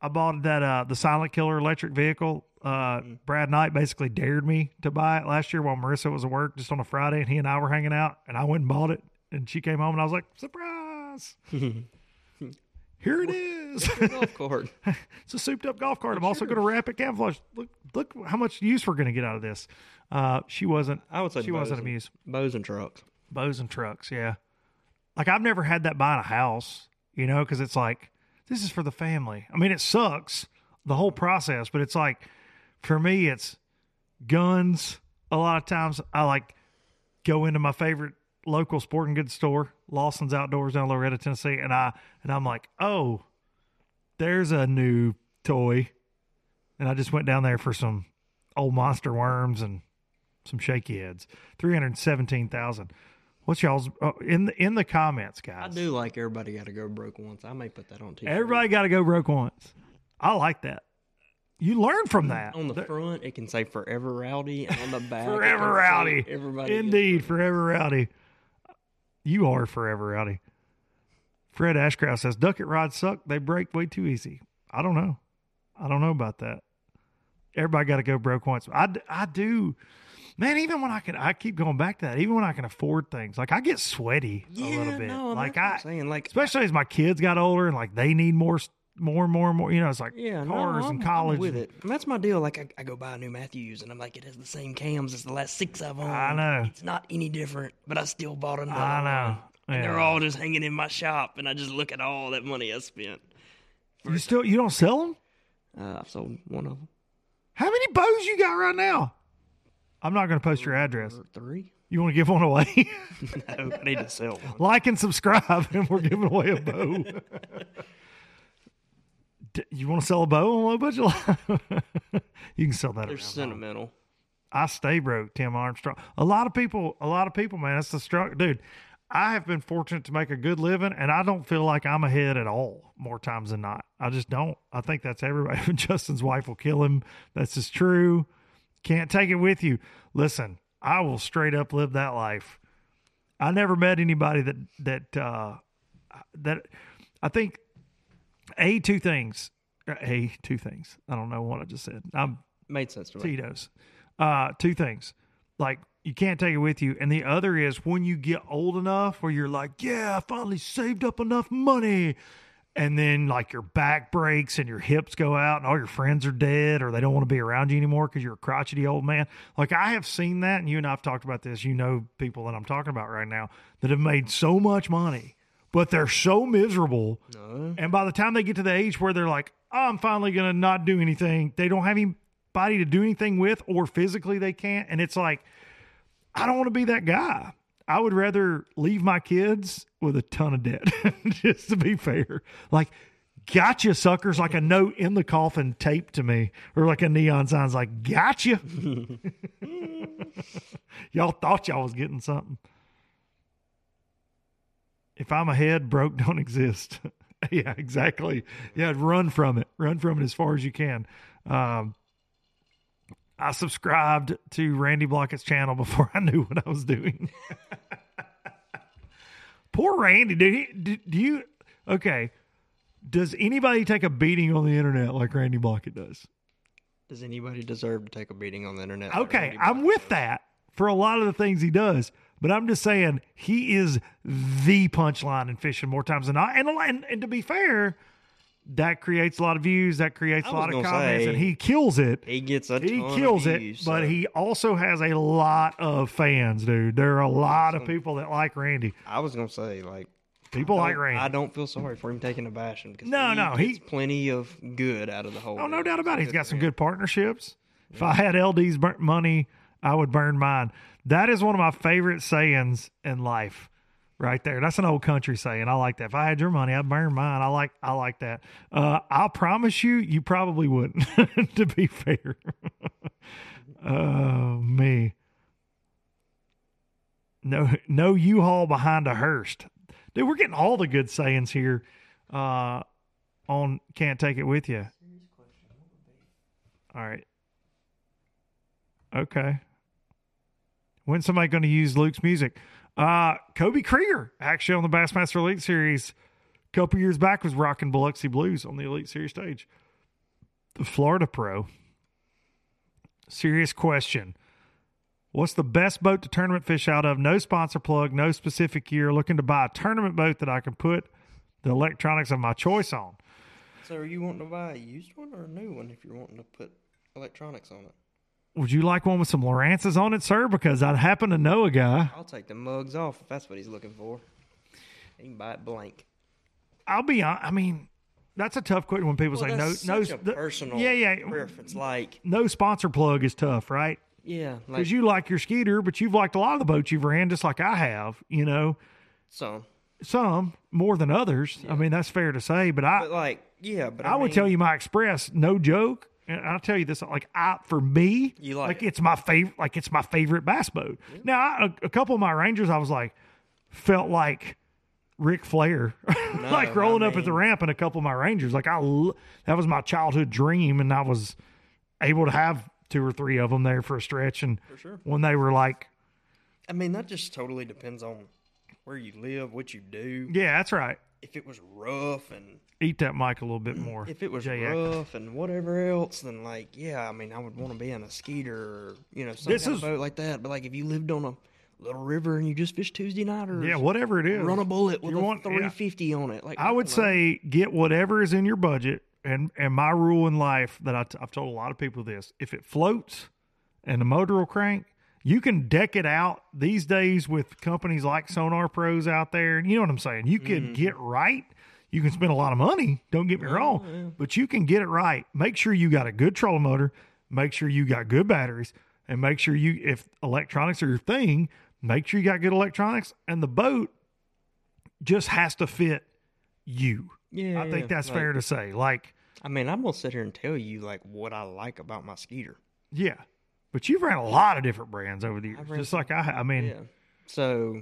I bought that uh the Silent Killer electric vehicle. Uh Brad Knight basically dared me to buy it last year while Marissa was at work just on a Friday and he and I were hanging out and I went and bought it and she came home and I was like, Surprise. Here it is. Golf cart. It's a souped up golf cart. I'm also going to wrap it camouflage. Look, look how much use we're going to get out of this. Uh, she wasn't. I would say she wasn't and- amused. Bows and trucks. Bows and trucks, yeah. Like I've never had that buying a house, you know, because it's like this is for the family. I mean, it sucks the whole process, but it's like for me, it's guns. A lot of times, I like go into my favorite local sporting goods store, Lawson's Outdoors down in Loretto, Tennessee, and I and I'm like, oh, there's a new toy, and I just went down there for some old monster worms and some shaky heads. Three hundred seventeen thousand. What's y'all's oh, in the in the comments, guys? I do like everybody got to go broke once. I may put that on t Everybody got to go broke once. I like that. You learn from that. On the front, it can say "Forever Rowdy," and on the back, Forever rowdy. Everybody, Indeed, forever rowdy. You are forever rowdy. Fred Ashcroft says, Duckett rods suck. They break way too easy. I don't know. I don't know about that. Everybody got to go broke once. I, I do. Man, even when I can, I keep going back to that. Even when I can afford things, like I get sweaty a little bit. no, like I, I'm saying, like especially as my kids got older and like they need more, more, and more and more. You know, it's like Yeah, no, cars I'm- and I'm college. with it. And that's my deal. Like I, I go buy a new Mathews, and I'm like, it has the same cams as the last six I've owned. I know. It's not any different, but I still bought another. I know. one. And they're all just hanging in my shop, and I just look at all that money I spent. You still, you don't sell them? Uh, I've sold one of them, How many bows you got right now? I'm not going to post your address. three. You want to give one away? No, I need to sell one. like and subscribe, and we're giving away a bow. D- you want to sell a bow on low budget? You can sell that. They're sentimental. I stay broke, Tim Armstrong. A lot of people, a lot of people, man, that's the struggle, dude. I have been fortunate to make a good living, and I don't feel like I'm ahead at all. More times than not, I just don't. I think that's everybody. Justin's wife will kill him. That's just true. Can't take it with you. Listen, I will straight up live that life. I never met anybody that that uh, that I think a two things. A two things. I don't know what I just said. I'm Made sense to me. Tito's. Uh, two things. Like you can't take it with you. And the other is when you get old enough where you're like, yeah, I finally saved up enough money. And then like your back breaks and your hips go out and all your friends are dead or they don't want to be around you anymore because you're a crotchety old man. Like I have seen that and you and I have talked about this. You know people that I'm talking about right now that have made so much money, but they're so miserable. Uh-huh. And by the time they get to the age where they're like, oh, I'm finally going to not do anything, they don't have anybody to do anything with, or physically they can't. And it's like, I don't want to be that guy. I would rather leave my kids with a ton of debt, just to be fair. Like, gotcha, suckers, like a note in the coffin taped to me, or like a neon sign's like, gotcha. y'all thought y'all was getting something. If I'm ahead, broke don't exist. yeah, exactly. Yeah, run from it. Run from it as far as you can. Um, I subscribed to Randy Blaukat's channel before I knew what I was doing. Poor Randy. Did he? Do, do you? Okay. Does anybody take a beating on the internet like Randy Blaukat does? Does anybody deserve to take a beating on the internet? like Okay, I'm with does? that for a lot of the things he does, but I'm just saying he is the punchline in fishing more times than not. And, and and to be fair, that creates a lot of views. That creates a lot of comments, say, and he kills it. He gets a he ton kills of it, views, but he also has a lot of fans, dude. There are a lot of people that like Randy. I was gonna say like People like Randy. I don't feel sorry for him taking a bashing because No, he no, he's plenty of good out of the whole. Oh, no doubt about it. He's got some good partnerships. If I had LD's burnt money, I would burn mine. That is one of my favorite sayings in life. right there. That's an old country saying. I like that. If I had your money, I'd burn mine. I like I like that. Uh, I'll promise you, you probably wouldn't. to be fair. oh me. No, no U-Haul behind a hearse. Dude, we're getting all the good sayings here. Uh, on can't take it with you. All right. Okay. When's somebody going to use Luke's music? Uh, Koby Kreiger, actually on the Bassmaster Elite Series a couple years back, was rocking Biloxi Blues on the Elite Series stage. The Florida Pro. Serious question. What's the best boat to tournament fish out of? No sponsor plug, no specific year. Looking to buy a tournament boat that I can put the electronics of my choice on. So are you wanting to buy a used one or a new one if you're wanting to put electronics on it? Would you like one with some Lowrances on it, sir? Because I happen to know a guy. I'll take the mugs off if that's what he's looking for. He can buy it blank. I'll be hon- I mean, that's a tough question when people Well, say no, no, such a the- personal yeah, yeah, preference. Like, no sponsor plug is tough, right? yeah, like Because you like your Skeeter, but you've liked a lot of the boats you've ran, just like I have. You know, some, some more than others. I mean, that's fair to say. But I, but like, yeah, but I, would mean, tell you my Express, no joke. And I'll tell you this, like I for me, You like it. it's my favorite, like it's my favorite bass boat. Now, I, a, a couple of my Rangers, I was like, felt like Ric Flair, like I rolling up at the ramp in a couple of my Rangers. Like I, that was my childhood dream, and I was able to have two or three of them there for a stretch. And sure. when they were like, I mean, that just totally depends on where you live, what you do. yeah, that's right. If it was rough and Eat that mic a little bit more. if it was rough and whatever else, then like, yeah, I mean, I would want to be on a skeeter or you know some This kind is- of boat like that. But like, if you lived on a little river and you just fish Tuesday night or yeah, whatever it is, run a bullet with You a want- yeah. 350 on it, like I would don't say get whatever is in your budget. And and my rule in life that I t- I've told a lot of people this: if it floats and the motor will crank, you can deck it out these days with companies like Sonar Pros out there. You know what I'm saying? You can Mm-hmm. get right. You can spend a lot of money. Don't get me wrong, but you can get it right. Make sure you got a good trolling motor. Make sure you got good batteries, and make sure you if electronics are your thing, make sure you got good electronics. And the boat just has to fit you. Yeah, I think that's like- fair to say. Like, I mean, I'm gonna sit here and tell you like what I like about my skeeter. yeah, but you've ran a lot of different brands over the years, ran just like I. I mean, Yeah. So,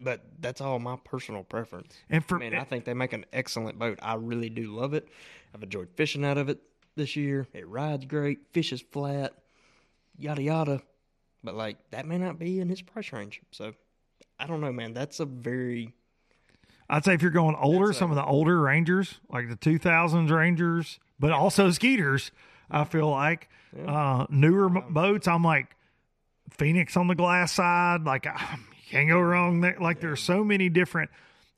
but that's all my personal preference. and for I mean, I think they make an excellent boat. I really do love it. I've enjoyed fishing out of it this year. It rides great, fishes flat, yada yada. But like that may not be in his price range. So I don't know, man. That's a very I'd say if you're going older, a- some of the older Rangers, like the 2000s Rangers, but also Skeeters, I feel like uh, newer boats. I'm like Phoenix on the glass side. Like I, you can't go wrong there. Like there's so many different.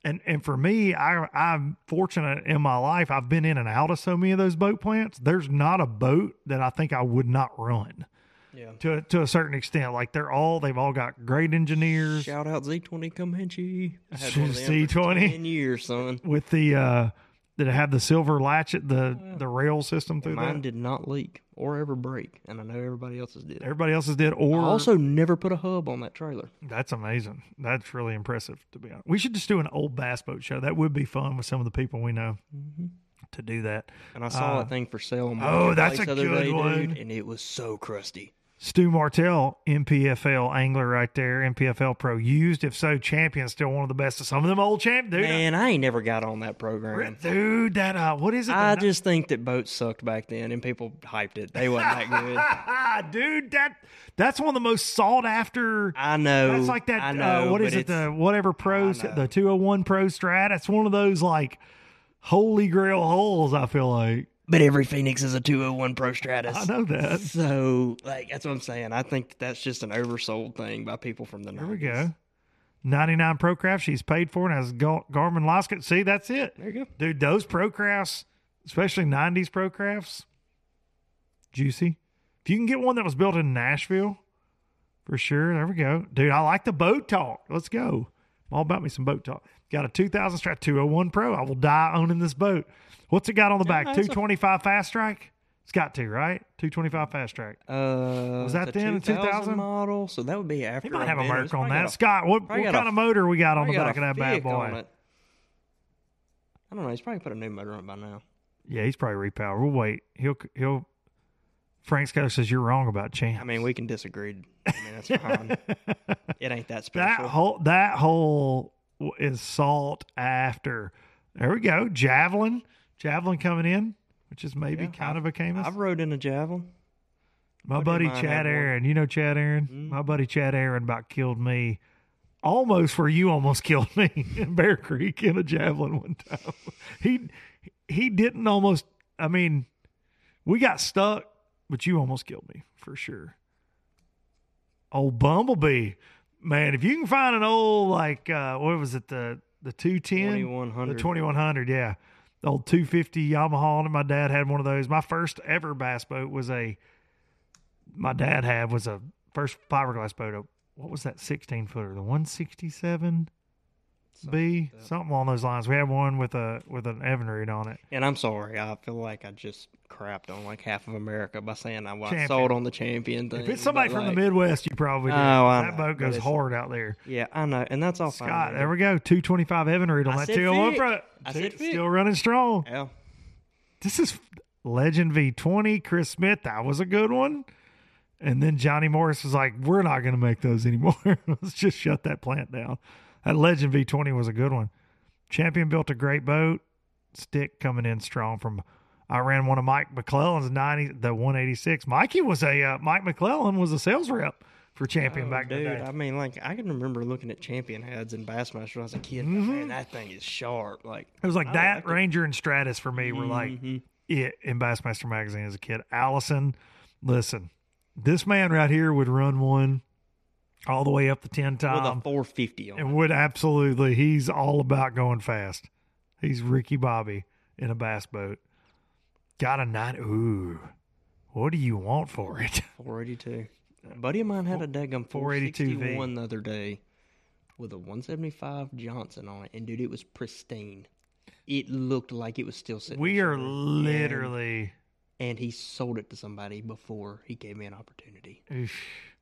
And and for me, I I'm fortunate in my life. I've been in and out of so many of those boat plants. There's not a boat that I think I would not run yeah. to to a certain extent. Like they're all they've all got great engineers. Shout out Z20 Comanche. I had one of them for Z20. 10 years, son. with the uh did it have the silver latchet the the rail system through Mine that did not leak or ever break, and I know everybody else's did. everybody else's did I or also never put a hub on that trailer. that's amazing that's really impressive to be honest we should just do an old bass boat show that would be fun with some of the people we know to do that And I saw Uh, that thing for sale. On oh, that's a good day, one. dude, and it was so crusty. Stu martell npfl angler right there npfl pro used if so champion still one of the best of some of them old champ dude Man, I ain't never got on that program. dude that uh what is it I just think that boats sucked back then, and people hyped it. They wasn't that good. dude that that's one of the most sought after I know. That's like that. I know, uh, what is it? The whatever pros, the two hundred one pro strat. That's one of those like holy grail holes. I feel like But every Phoenix is a 201 Pro Stratos. I know that. So, like, that's what I'm saying. I think that's just an oversold thing by people from the 90s. There we go. Ninety nine pro craft. She's paid for and has Gar- Garmin Losket. See, that's it, There you go. dude. Those pro crafts, especially nineties pro crafts, juicy. If you can get one that was built in Nashville, for sure. There we go, dude. I like the boat talk. Let's go. All about me some boat talk. Got a 2000 Strat 201 Pro. I will die owning this boat. What's it got on the back? 225 Fast Strike. It's got to right. Two twenty five fast track. Uh, Was that it's a then, the 2000? model? So that would be after. He might have a I've been. Merc on that. a- Scott, what, what kind a- of motor we got on the back of that bad boy? I don't know. He's probably put a new motor on it by now. Yeah, he's probably repowered. We'll wait. He'll he'll. Frank Scott says you're wrong about champ. I mean, we can disagree. I mean, that's fine. it ain't that special. that whole that hole is salt after. There we go. Javelin, javelin coming in, which is maybe Yeah, kind I've- of a Camus. I've rode in a javelin. My I buddy Chad. Aaron, you know Chad Aaron. Mhm. My buddy Chad Aaron about killed me, almost where you almost killed me in Bear Creek in a javelin one time. He he didn't almost. I mean, we got stuck, but you almost killed me for sure. Old Bumblebee, man! If you can find an old like uh what was it the the two ten 2100. the 2100, yeah. The old 250 Yamaha and. My dad had one of those. My first ever bass boat was a, my dad had was a first fiberglass boat. A, what was that 16 footer? The 167 B? Something along those lines. We had one with a, with an Evinrude on it. And I'm sorry, I feel like I just crapped on like half of America by saying I was Champion. sold on the champion thing. If it's somebody from the Midwest, you probably do. Oh, that boat goes hard out there. Yeah, I know, and that's all fine. Scott, there we go. 225 Evinrude on I that said 201 front. I Two- said Still running strong. Yeah, This is Legend V20, Chris Smith. That was a good one. And then Johnny Morris was like, we're not going to make those anymore. Let's just shut that plant down. That Legend V20 was a good one. Champion built a great boat. Stick coming in strong from. I ran one of Mike McClelland's 90, the 186. Mikey was a, uh, Mike McClellan was a sales rep for Champion Oh, back in dude. the day. I mean, like I can remember looking at champion heads and Bassmaster when I was a kid. Mm-hmm. Man, that thing is sharp. Like It was like I that, liked it. Ranger and Stratos for me were like Mhm. it in Bassmaster magazine as a kid. Allison, listen, this man right here would run one all the way up the 10 with time a 450 on. and it. would absolutely, he's all about going fast. He's Ricky Bobby in a bass boat. Got a nine. Ooh, what do you want for it? 482. A buddy of mine had a daggum 482 V. 461 the other day with a 175 Johnson on it, and dude, it was pristine. It looked like it was still sitting. We are literally. And, he sold it to somebody before he gave me an opportunity. Oof.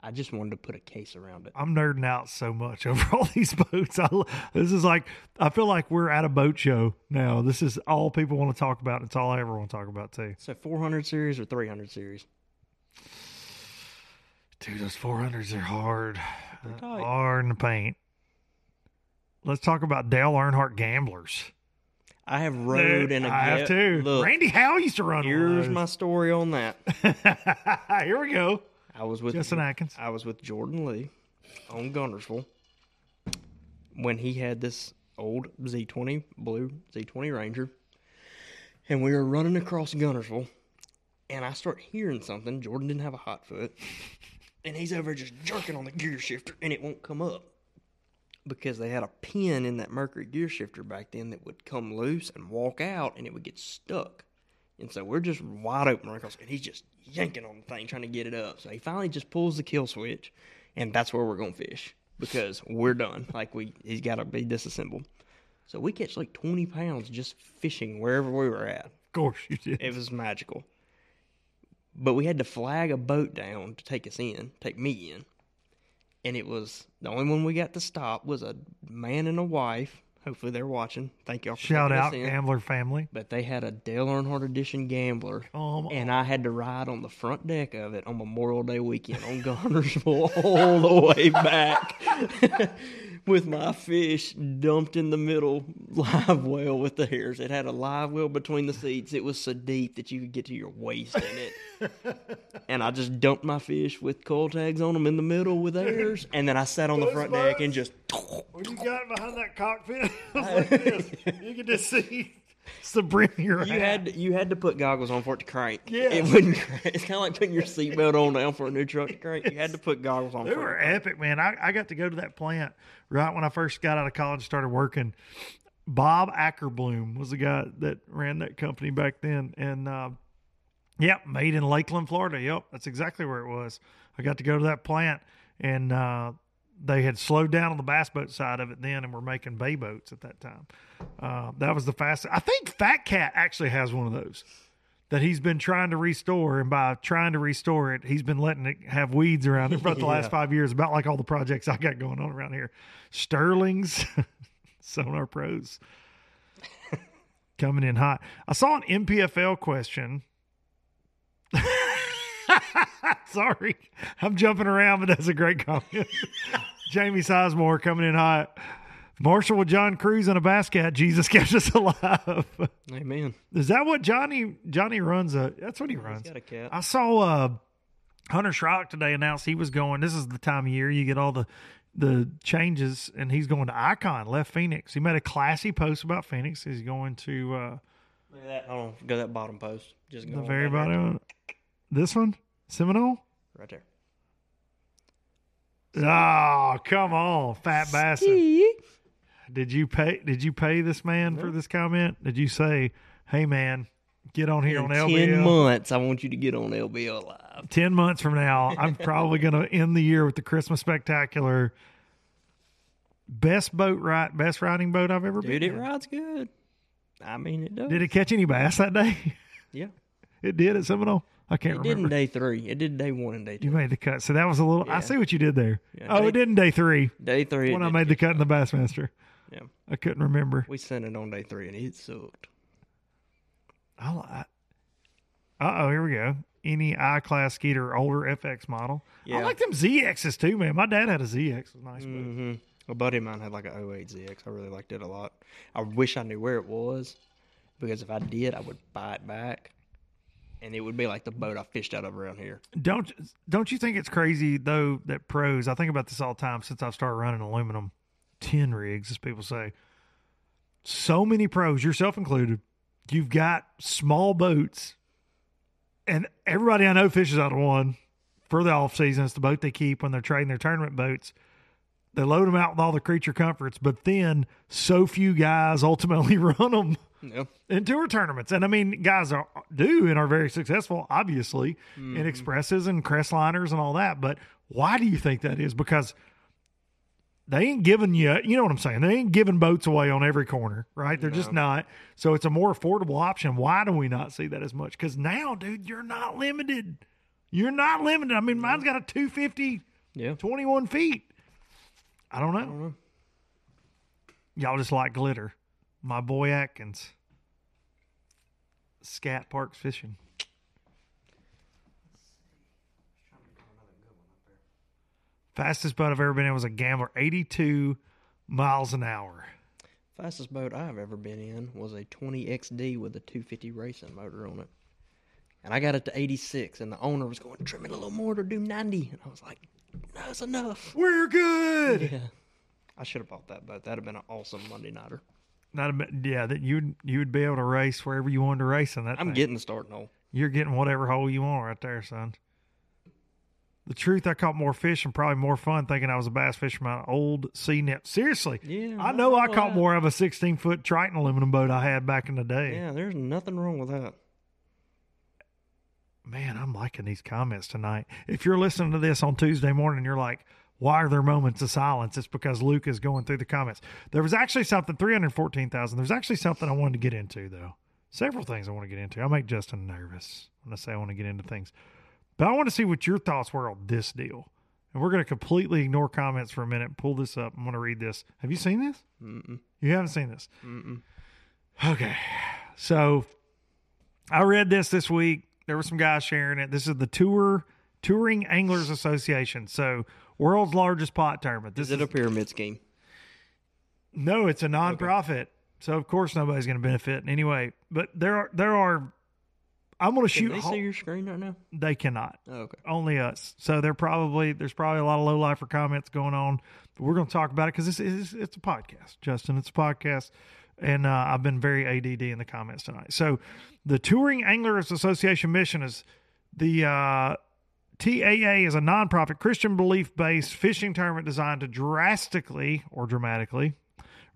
I just wanted to put a case around it. I'm nerding out so much over all these boats. I, this is like I feel like we're at a boat show now. This is all people want to talk about. It's all I ever want to talk about too. So 400 series or 300 series? Dude, those 400s are hard, They're hard in the paint. Let's talk about Dale Earnhardt gamblers. I have rode in a. I have too. Look, Randy Howe used to run. here's my story on that. Here we go. I was with Justin Atkins. I was with Jordan Lee on Guntersville when he had this old Z20 blue Z20 Ranger, and we were running across Guntersville, and I start hearing something. Jordan didn't have a hot foot, and he's over just jerking on the gear shifter, and it won't come up because they had a pin in that Mercury gear shifter back then that would come loose and walk out, and it would get stuck. And so we're just wide open right across, and he's just yanking on the thing, trying to get it up. So he finally just pulls the kill switch, and that's where we're gonna fish because we're done. Like we, he's got to be disassembled. So we catch like twenty pounds just fishing wherever we were at. Of course you did. It was magical. But we had to flag a boat down to take us in, take me in. And it was the only one we got to stop was a man and a wife. Hopefully they're watching. Thank y'all for Shout us out in. Gambler family. But they had a Dale Earnhardt edition gambler. Um, And I had to ride on the front deck of it on Memorial Day weekend on Guntersville all the way back with my fish dumped in the middle live well with the hairs. It had a live well between the seats. It was so deep that you could get to your waist in it. And I just dumped my fish with coil tags on them in the middle with hairs. And then I sat on the front deck and just. When you got behind that cockpit, like this. You could just see it's the brim of your You hat. had to, you had to put goggles on for it to crank. Yeah. it wouldn't. Crank. It's kind of like putting your seatbelt on now for a new truck to crank. You had to put goggles on. They for were it. epic, man. I, I got to go to that plant right when I first got out of college and started working. Bob Ackerbloom was the guy that ran that company back then. And, uh, yep, made in Lakeland, Florida. Yep, that's exactly where it was. I got to go to that plant, and uh, they had slowed down on the bass boat side of it then and were making bay boats at that time. Uh, that was the fastest. I think Fat Cat actually has one of those. that he's been trying to restore, and by trying to restore it, he's been letting it have weeds around it for about the last five years. About like all the projects I got going on around here, Sterling's, Sonar Pros, coming in hot. I saw an NPFL question. Sorry, I'm jumping around, but that's a great comment. Jamie Sizemore coming in hot. Marshall with John Cruz on a basket. Jesus kept us alive. Amen. Is that what Johnny Johnny runs? A that's what he runs. He's got a cat. I saw uh, Hunter Shryock today announced he was going. This is the time of year you get all the the changes, and he's going to Icon. Left Phoenix. He made a classy post about Phoenix. He's going to uh, Look at that. Hold on. Go to that bottom post. Just go the very down right bottom. This one, Seminole. Right there. Oh, come on, Fat Bassin. Did you pay? Did you pay this man for this comment? Did you say, "Hey, man, get on here In on 10 LBL"? months, I want you to get on LBL Live. 10 months from now, I'm probably going to end the year with the Christmas Spectacular. Best boat ride, best riding boat I've ever Dude, been. Dude, it rides good. I mean, it does. Did it catch any bass that day? Yeah. it did at Seminole. I can't remember. It did in day three. It did day one and day two. You made the cut, so that was a little. I see what you did there. Yeah, oh, day- it did in day three Day three. when I made the cut in the Bassmaster. Yeah. I couldn't remember. We sent it on day three and it sucked. I, uh oh, here we go. Any I class Skeeter older FX model. Yeah. I like them ZXs too, man. My dad had a ZX. It was nice. Mm-hmm. A buddy of mine had like an 08 ZX. I really liked it a lot. I wish I knew where it was because if I did, I would buy it back. And it would be like the boat I fished out of around here. Don't don't you think it's crazy though that pros? I think about this all the time since I've started running aluminum tin rigs, as people say. So many pros, yourself included, you've got small boats, and everybody I know fishes out of one for the off season. It's the boat they keep when they're trading their tournament boats. They load them out with all the creature comforts, but then so few guys ultimately run them Yeah. in tour tournaments. And I mean, guys are do and are very successful, obviously, in mm-hmm. expresses and Crestliners and all that. But why do you think that is? Because they ain't giving you, you know what I'm saying? They ain't giving boats away on every corner, right? They're just not. So it's a more affordable option. Why do we not see that as much? Because now, dude, you're not limited. You're not limited. I mean, mine's mm-hmm. got a 250, Yeah. 21 feet. I don't know. Y'all just like glitter. My boy Atkins. Scat Parks Fishing. Fastest boat I've ever been in was a Gambler, 82 miles an hour. Fastest boat I've ever been in was a 20XD with a 250 racing motor on it. And I got it to 86, and the owner was going, trim it a little more to do 90. And I was like, no, it's enough. We're good. Yeah. I should have bought that boat. That'd have been an awesome Monday nighter. Not a, bit- yeah, that you'd you would be able to race wherever you wanted to race in that. I'm thing. getting the starting hole. You're getting whatever hole you want right there, son. The truth, I caught more fish and probably more fun thinking I was a bass fisherman on an old Sea Nymph. Seriously, Yeah, I know I know caught that. more of a 16 foot Triton aluminum boat I had back in the day. Yeah, there's nothing wrong with that. Man, I'm liking these comments tonight. If you're listening to this on Tuesday morning, you're like, why are there moments of silence? It's because Luke is going through the comments. There was actually something, 314,000. There's actually something I wanted to get into, though. Several things I want to get into. I make Justin nervous when I say I want to get into things. But I want to see what your thoughts were on this deal. And we're going to completely ignore comments for a minute pull this up. I'm going to read this. Have you seen this? Mm-mm. You haven't seen this? Mm-mm. Okay. So I read this this week. There were some guys sharing it. This is the Tour Touring Anglers Association. So world's largest pot tournament. This Is it a pyramid scheme? no, it's a nonprofit. So of course nobody's going to benefit anyway. But there are there are. I'm going to Can shoot. they see your screen right now? they cannot. Oh, okay. Only us. So they're probably there's probably a lot of low lifer comments going on. But we're going to talk about it because this is it's a podcast, Justin. It's a podcast, and uh, I've been very ADD in the comments tonight. So the Touring Anglers Association mission is the uh, TAA is a nonprofit Christian belief based fishing tournament designed to drastically or dramatically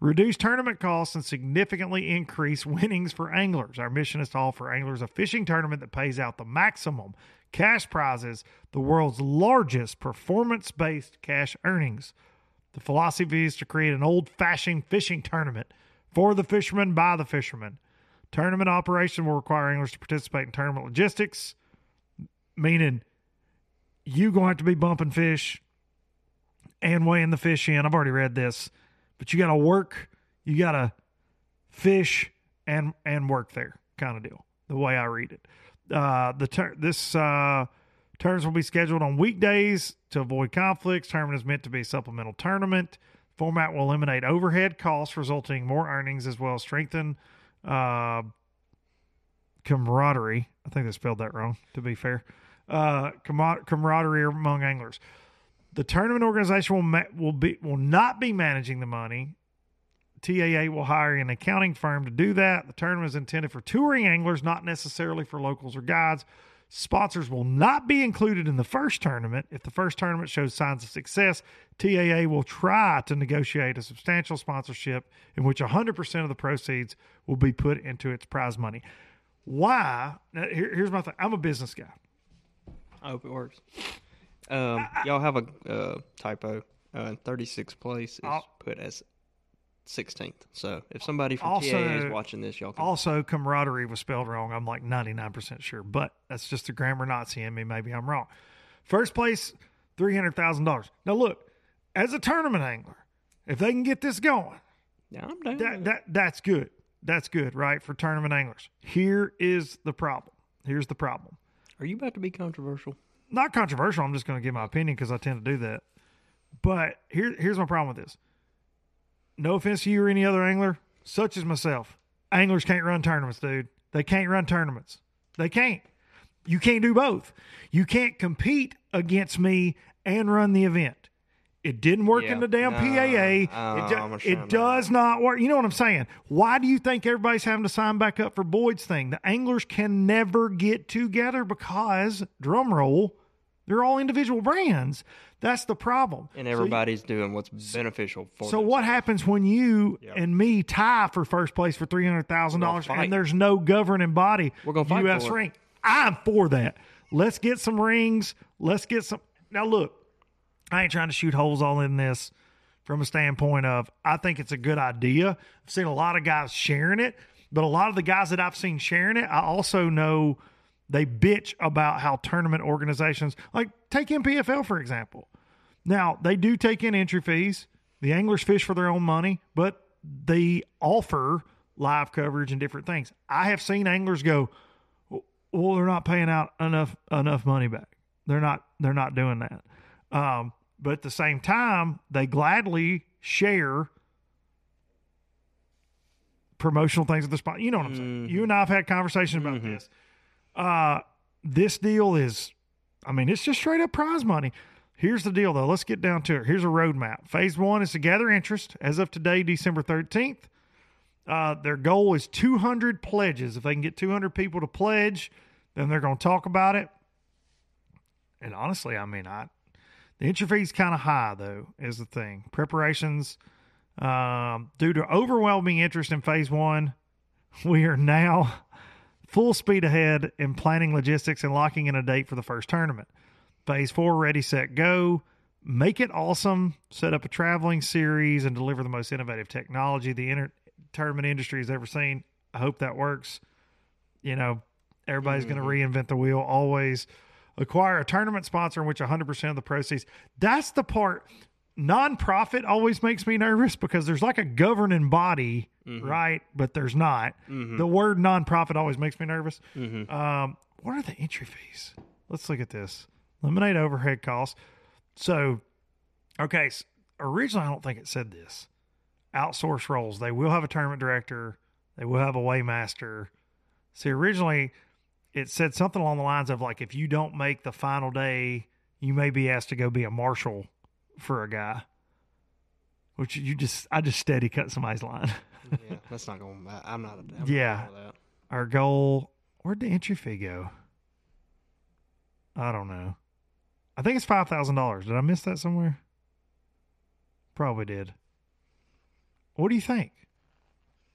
reduce tournament costs and significantly increase winnings for anglers. Our mission is to offer anglers a fishing tournament that pays out the maximum cash prizes, the world's largest performance based cash earnings. The philosophy is to create an old fashioned fishing tournament for the fishermen by the fishermen. Tournament operation will require anglers to participate in tournament logistics, meaning you going to have to be bumping fish and weighing the fish in. I've already read this, but you got to work, you got to fish and and work there, kind of deal. The way I read it, uh, the tur- this uh, turns will be scheduled on weekdays to avoid conflicts. Tournament is meant to be a supplemental tournament. Format will eliminate overhead costs, resulting in more earnings as well as strengthen uh, camaraderie. I think they spelled that wrong. To be fair, uh, camar- camaraderie among anglers. The tournament organization will ma- will be will not be managing the money. TAA will hire an accounting firm to do that. The tournament is intended for touring anglers, not necessarily for locals or guides. Sponsors will not be included in the first tournament. If the first tournament shows signs of success, TAA will try to negotiate a substantial sponsorship in which 100% of the proceeds will be put into its prize money. Why? Now, here- here's my thing I'm a business guy. I hope it works. Um, y'all have a uh, typo. Uh, 36th place is I'll- put as 16th. So if somebody from Also- TAA is watching this, y'all can. Also, camaraderie was spelled wrong. I'm like 99% sure, but that's just a grammar Nazi in me. Maybe I'm wrong. First place, $300,000. Now, look, as a tournament angler, if they can get this going, yeah, I'm down. that, that that's good. That's good, right? For tournament anglers. Here is the problem. Here's the problem. Are you about to be controversial? Not controversial. I'm just going to give my opinion because I tend to do that. But here, here's my problem with this. No offense to you or any other angler, such as myself. Anglers can't run tournaments, dude. They can't run tournaments. They can't. You can't do both. You can't compete against me and run the event. It didn't work in the damn No, PAA. it do- it does not work. You know what I'm saying? Why do you think everybody's having to sign back up for Boyd's thing? The anglers can never get together because, drum roll, they're all individual brands. That's the problem. And So you- everybody's doing what's beneficial for so what happens when you and me tie for first place for three hundred thousand dollars and there's no governing body? We're gonna fight U.S. for it. ring. I'm for that. Let's get some rings. Let's get some. Now look, I ain't trying to shoot holes all in this from a standpoint of I think it's a good idea. I've seen a lot of guys sharing it, but a lot of the guys that I've seen sharing it, I also know they bitch about how tournament organizations like take NPFL for example. Now, they do take in entry fees. The anglers fish for their own money, but they offer live coverage and different things. I have seen anglers go, well, they're not paying out enough enough money back. They're not they're not doing that. Um, but at the same time, they gladly share promotional things at the spot. You know what I'm saying? You and I have had conversations about this. Uh, this deal is, I mean, it's just straight up prize money. Here's the deal, though. Let's get down to it. Here's a roadmap. Phase one is to gather interest. As of today, December 13th, uh, their goal is 200 pledges. If they can get 200 people to pledge, then they're going to talk about it. And honestly, I mean, I the entry fee's kind of high though, is the thing. Preparations, um, due to overwhelming interest in phase one, we are now full speed ahead in planning logistics and locking in a date for the first tournament. Phase four, ready, set, go. Make it awesome. Set up a traveling series and deliver the most innovative technology the inter- tournament industry has ever seen. I hope that works. You know, everybody's going to mm-hmm. reinvent the wheel. Always acquire a tournament sponsor in which 100% of the proceeds. That's the part. Nonprofit always makes me nervous because there's like a governing body, Mm-hmm. right? But there's not. Mm-hmm. The word nonprofit always makes me nervous. Mm-hmm. Um, what are the entry fees? Let's look at this. Eliminate overhead costs. So, okay, s- originally I don't think it said this. Outsource roles. They will have a tournament director. They will have a weighmaster. See, originally it said something along the lines of like, if you don't make the final day, you may be asked to go be a marshal for a guy. Which you just, I just steady cut somebody's line. yeah, that's not going. I'm not. I'm Yeah. that. Our goal, where'd the entry fee go? I don't know. I think it's five thousand dollars. Did I miss that somewhere? Probably did. What do you think?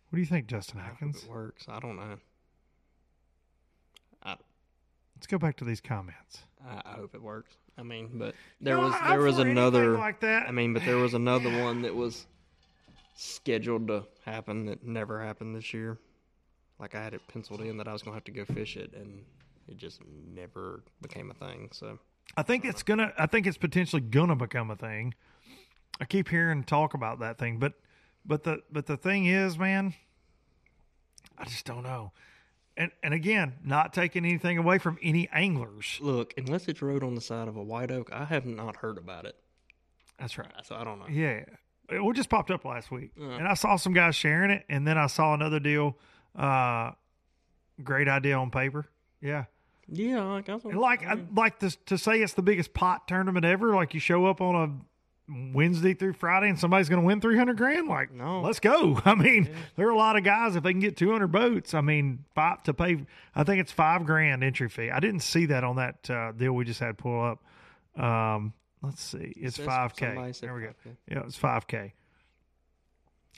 What do you think, Justin Atkins? it works. I don't know. I, Let's go back to these comments. I, I hope it works. I mean, but there No, was there was another like that. I mean, but there was another one that was scheduled to happen that never happened this year. Like I had it penciled in that I was gonna have to go fish it, and it just never became a thing. So I think it's gonna. I think it's potentially gonna become a thing. I keep hearing talk about that thing, but but the but the thing is, man, I just don't know. And and again, not taking anything away from any anglers. look, unless it's rode on the side of a white oak, I have not heard about it. That's right. So I don't know. Yeah, it just popped up last week, and I saw some guys sharing it, and then I saw another deal. Uh, great idea on paper. Yeah, Yeah, like I was like I, like to to say it's the biggest pot tournament ever. Like you show up on a Wednesday through Friday, and somebody's going to win three hundred grand. Like, No. let's go. I mean, there are a lot of guys if they can get two hundred boats. I mean, five to pay. I think it's five grand entry fee. I didn't see that on that uh, deal we just had pull up. Um, let's see, it's five k. There we go. 5K. Yeah, it's five k.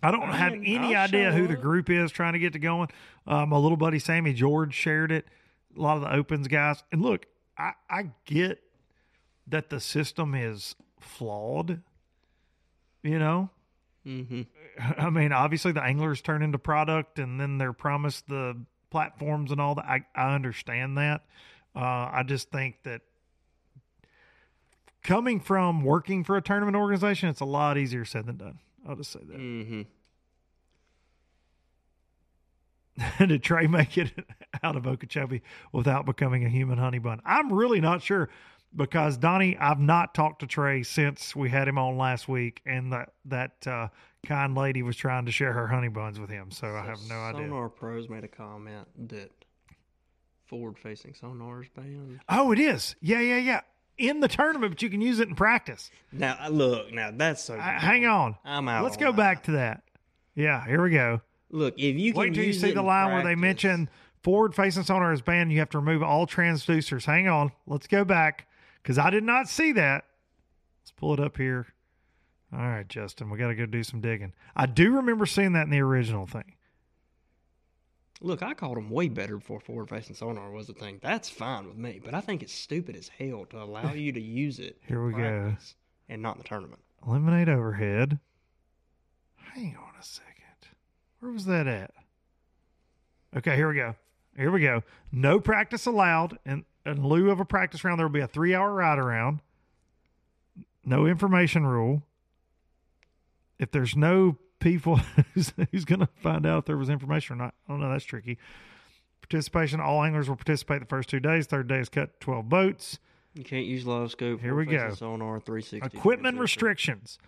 I don't have Man, any I'll idea who the group is trying to get to going. Uh, my little buddy Sammy George shared it. A lot of the opens guys, and look, I, I get that the system is flawed. You know, hmm I mean, obviously the anglers turn into product, and then they're promised the platforms and all that. I, I understand that. Uh, I just think that coming from working for a tournament organization, it's a lot easier said than done. I'll just say that. hmm Did Trey make it out of Okeechobee without becoming a human honey bun? I'm really not sure because Donnie, I've not talked to Trey since we had him on last week, and that that uh, kind lady was trying to share her honey buns with him. So, I have no idea. Sonar Pros made a comment that forward-facing sonars banned. Oh, it is. Yeah, yeah, yeah. In the tournament, but you can use it in practice. Now uh, look, now that's so. Uh, hang on. I'm out. Let's go that. back to that. Yeah, here we go. Look, if you can Wait till you see the in line where they mention forward facing sonar is banned. You have to remove all transducers. Hang on. Let's go back because I did not see that. Let's pull it up here. All right, Justin, we got to go do some digging. I do remember seeing that in the original thing. Look, I called them way better before forward-facing sonar was a thing. That's fine with me, but I think it's stupid as hell to allow you to use it. Here we go. And not in the tournament. Eliminate overhead. Hang on a second. Where was that at? Okay, here we go. Here we go. No practice allowed. And in lieu of a practice round, there will be a three hour ride around. No information rule. If there's no people who's, who's going to find out if there was information or not, I don't know. That's tricky. Participation. All anglers will participate the first two days. Third day is cut to 12 boats. You can't use LiveScope. Here we go. Sonar 360. Equipment 360. restrictions.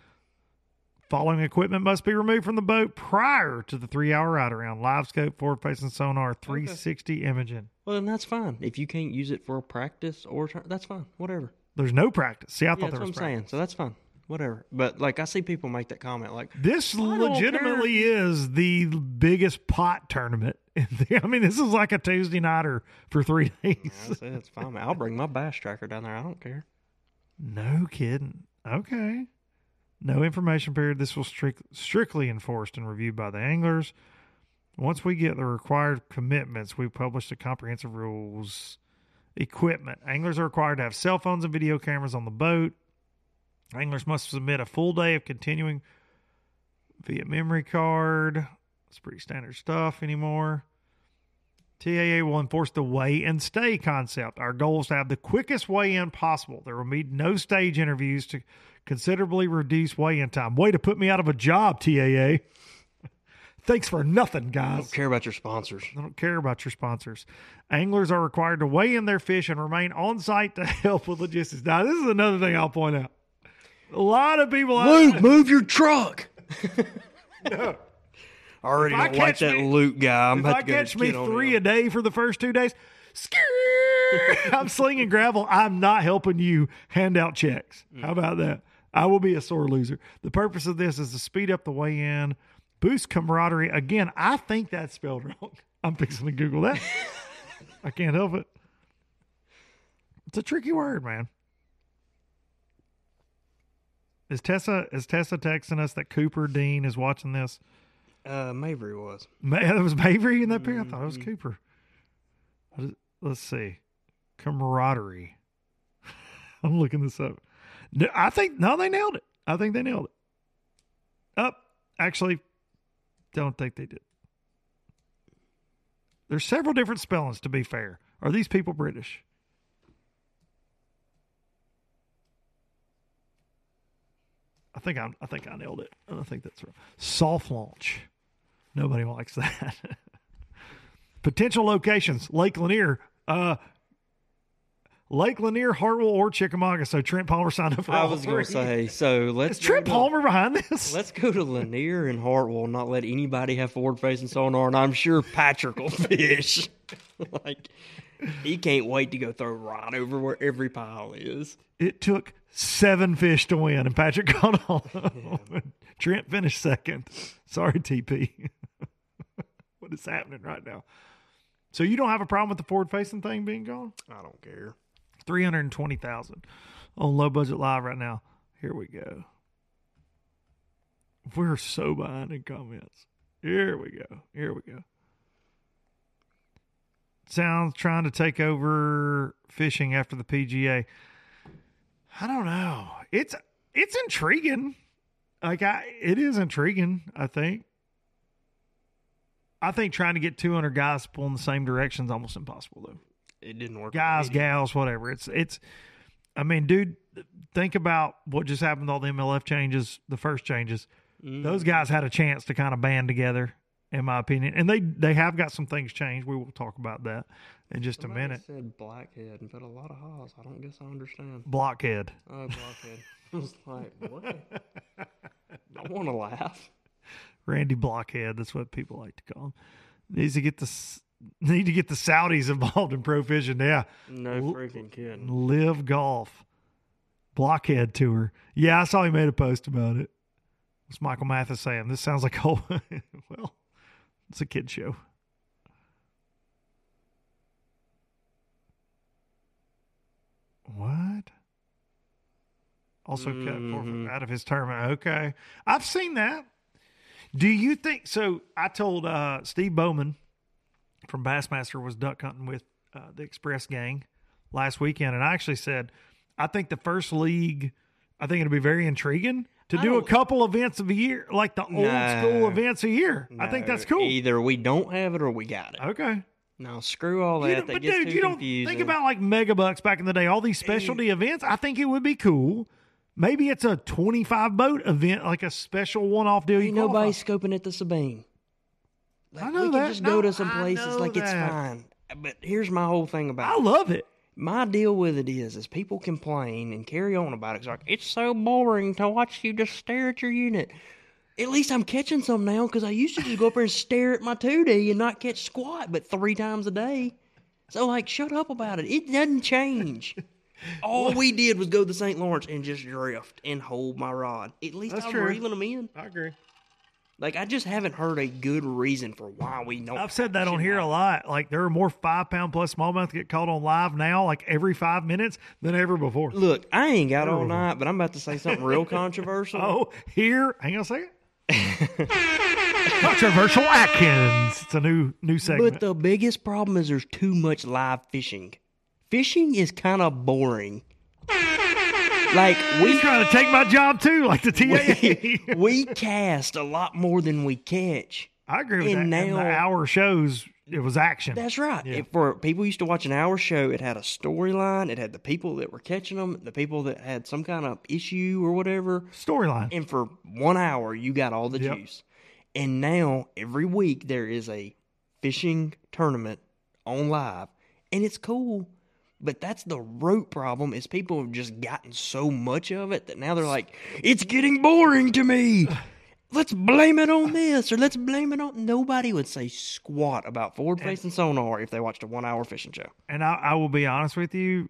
Following equipment must be removed from the boat prior to the three hour ride around. LiveScope, forward facing sonar, 360 imaging. Well, then that's fine. If you can't use it for a practice or that's fine. Whatever. There's no practice. See, I Yeah, thought that's there what I'm was saying. So that's fine. Whatever. But like I see people make that comment, like This legitimately is the biggest pot tournament. I mean, this is like a Tuesday nighter for three days. I said it's fine. I'll bring my bass tracker down there. I don't care. No kidding. Okay. No information period. This will strict, strictly enforced and reviewed by the anglers. Once we get the required commitments, we publish the comprehensive rules. Equipment. Anglers are required to have cell phones and video cameras on the boat. Anglers must submit a full day of continuing via memory card. It's pretty standard stuff anymore. TAA will enforce the weigh and stay concept. Our goal is to have the quickest weigh in possible. There will be no stage interviews to considerably reduce weigh in time. Way to put me out of a job, TAA. Thanks for nothing, guys. I don't care about your sponsors. I don't care about your sponsors. Anglers are required to weigh in their fish and remain on site to help with logistics. Now, this is another thing I'll point out. A lot of people out Luke, move your truck. No. I already If I don't like catch that me- Luke guy. I'm if about I to catch me three a day for the first two days, I'm slinging gravel. I'm not helping you hand out checks. Mm. How about that? I will be a sore loser. The purpose of this is to speed up the way in, boost camaraderie. Again, I think that's spelled wrong. I'm fixing to Google that. I can't help it. It's a tricky word, man. Is Tessa is Tessa texting us that Cooper Dean is watching this? Uh, Maverick was. Ma- That was Maverick in that pair. I thought it was Cooper. What is- Let's see, camaraderie. I'm looking this up. I think no, they nailed it. I think they nailed it. Up, actually, don't think they did. There's several different spellings. To be fair, are these people British? I think I, I think I nailed it. I think that's right. Soft launch. Nobody likes that. Potential locations: Lake Lanier, uh, Lake Lanier, Hartwell, or Chickamauga. So Trent Palmer signed up for I was going to say, so let's Is Trent to- Palmer behind this? Let's go to Lanier and Hartwell, not let anybody have forward facing sonar, and I'm sure Patrick will fish. like, he can't wait to go throw right over where every pile is. It took seven fish to win, and Patrick caught all them. Trent finished second. Sorry, TP. what is happening right now? So you don't have a problem with the forward facing thing being gone? I don't care. Three hundred twenty thousand on low budget live right now. Here we go. We're so behind in comments. Here we go. Here we go. Sounds trying to take over fishing after the PGA. I don't know. It's it's intriguing. Like I, it is intriguing. I think. I think trying to get 200 guys to pull in the same direction is almost impossible, though It didn't work. guys, gals, whatever. It's it's. I mean, dude, think about what just happened with all the MLF changes, the first changes. Mm. Those guys had a chance to kind of band together, in my opinion, and they they have got some things changed. We will talk about that in just a Somebody minute. said blackhead and put a lot of haws. I don't guess I understand. Blockhead. Oh, blockhead. I was like, what? I want to laugh. Randy Blockhead. That's what people like to call him. Needs to get the need to get the Saudis involved in pro fishing. Yeah, No freaking kidding. live golf blockhead tour. Yeah, I saw he made a post about it. What's Michael Mathis saying? This sounds like oh well, it's a kid show. What? Also cut four Mhm. out of his tournament. Okay, I've seen that. Do you think so? I told uh, Steve Bowman from Bassmaster was duck hunting with uh, the Express Gang last weekend, and I actually said I think the first league. I think it'll be very intriguing to I do a couple events of a year, like the old No. school events a year. I think that's cool. Either we don't have it or we got it. Okay. Now screw all that. don't- that but gets dude, too you don't confusing. think about like megabucks back in the day, all these specialty events. I think it would be cool. Maybe it's a twenty-five boat event, like a special one-off deal. You Ain't qualify. nobody scoping at the Sabine. Like, I know we that. can just No, go to some places know like it's fine. But here's my whole thing about I it. love it. My deal with it is, is people complain and carry on about it. It's like it's so boring to watch you just stare at your unit. At least I'm catching some now because I used to just go up there and stare at my 2D and not catch squat, but three times a day. So like, shut up about it. It doesn't change. All we did was go to St. Lawrence and just drift and hold my rod. At least That's I'm true. reeling them in. I agree. Like I just haven't heard a good reason for why we don't. I've said that on here a lot. Like there are more five pound plus smallmouth get caught on live now, like every five minutes than ever before. Look, I ain't got all night, but I'm about to say something real controversial. Oh, here, hang on a second. Controversial Atkins. It's a new new segment. But the biggest problem is there's too much live fishing. Fishing is kind of boring. Like He's we trying to take my job too, like the TAA. we cast a lot more than we catch. I agree with And that. And the hour shows it was action. That's right. If for people used to watch an hour show, it had a storyline. It had the people that were catching them, the people that had some kind of issue or whatever. Storyline. And for one hour, you got all the Yep. juice. And now every week there is a fishing tournament on live, and it's cool. But that's the root problem is people have just gotten so much of it that now they're like, it's getting boring to me. Let's blame it on this or let's blame it on. Nobody would say squat about forward facing sonar if they watched a one hour fishing show. And I, I will be honest with you,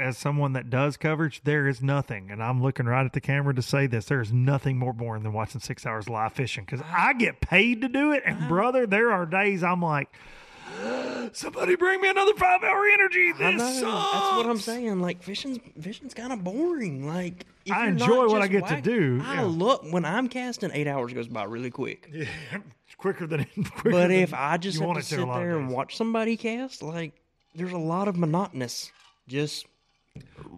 as someone that does coverage, there is nothing, and I'm looking right at the camera to say this. There is nothing more boring than watching six hours live fishing because I get paid to do it. And uh-huh. brother, there are days I'm like, somebody bring me another five hour energy. This I know. sucks. That's what I'm saying. Like fishing's fishing's kind of boring. Like I enjoy what I get to do, I yeah. look when I'm casting, eight hours goes by really quick. It's quicker than. Quicker But if I just have want to sit there and watch somebody cast, like there's a lot of monotonous. Just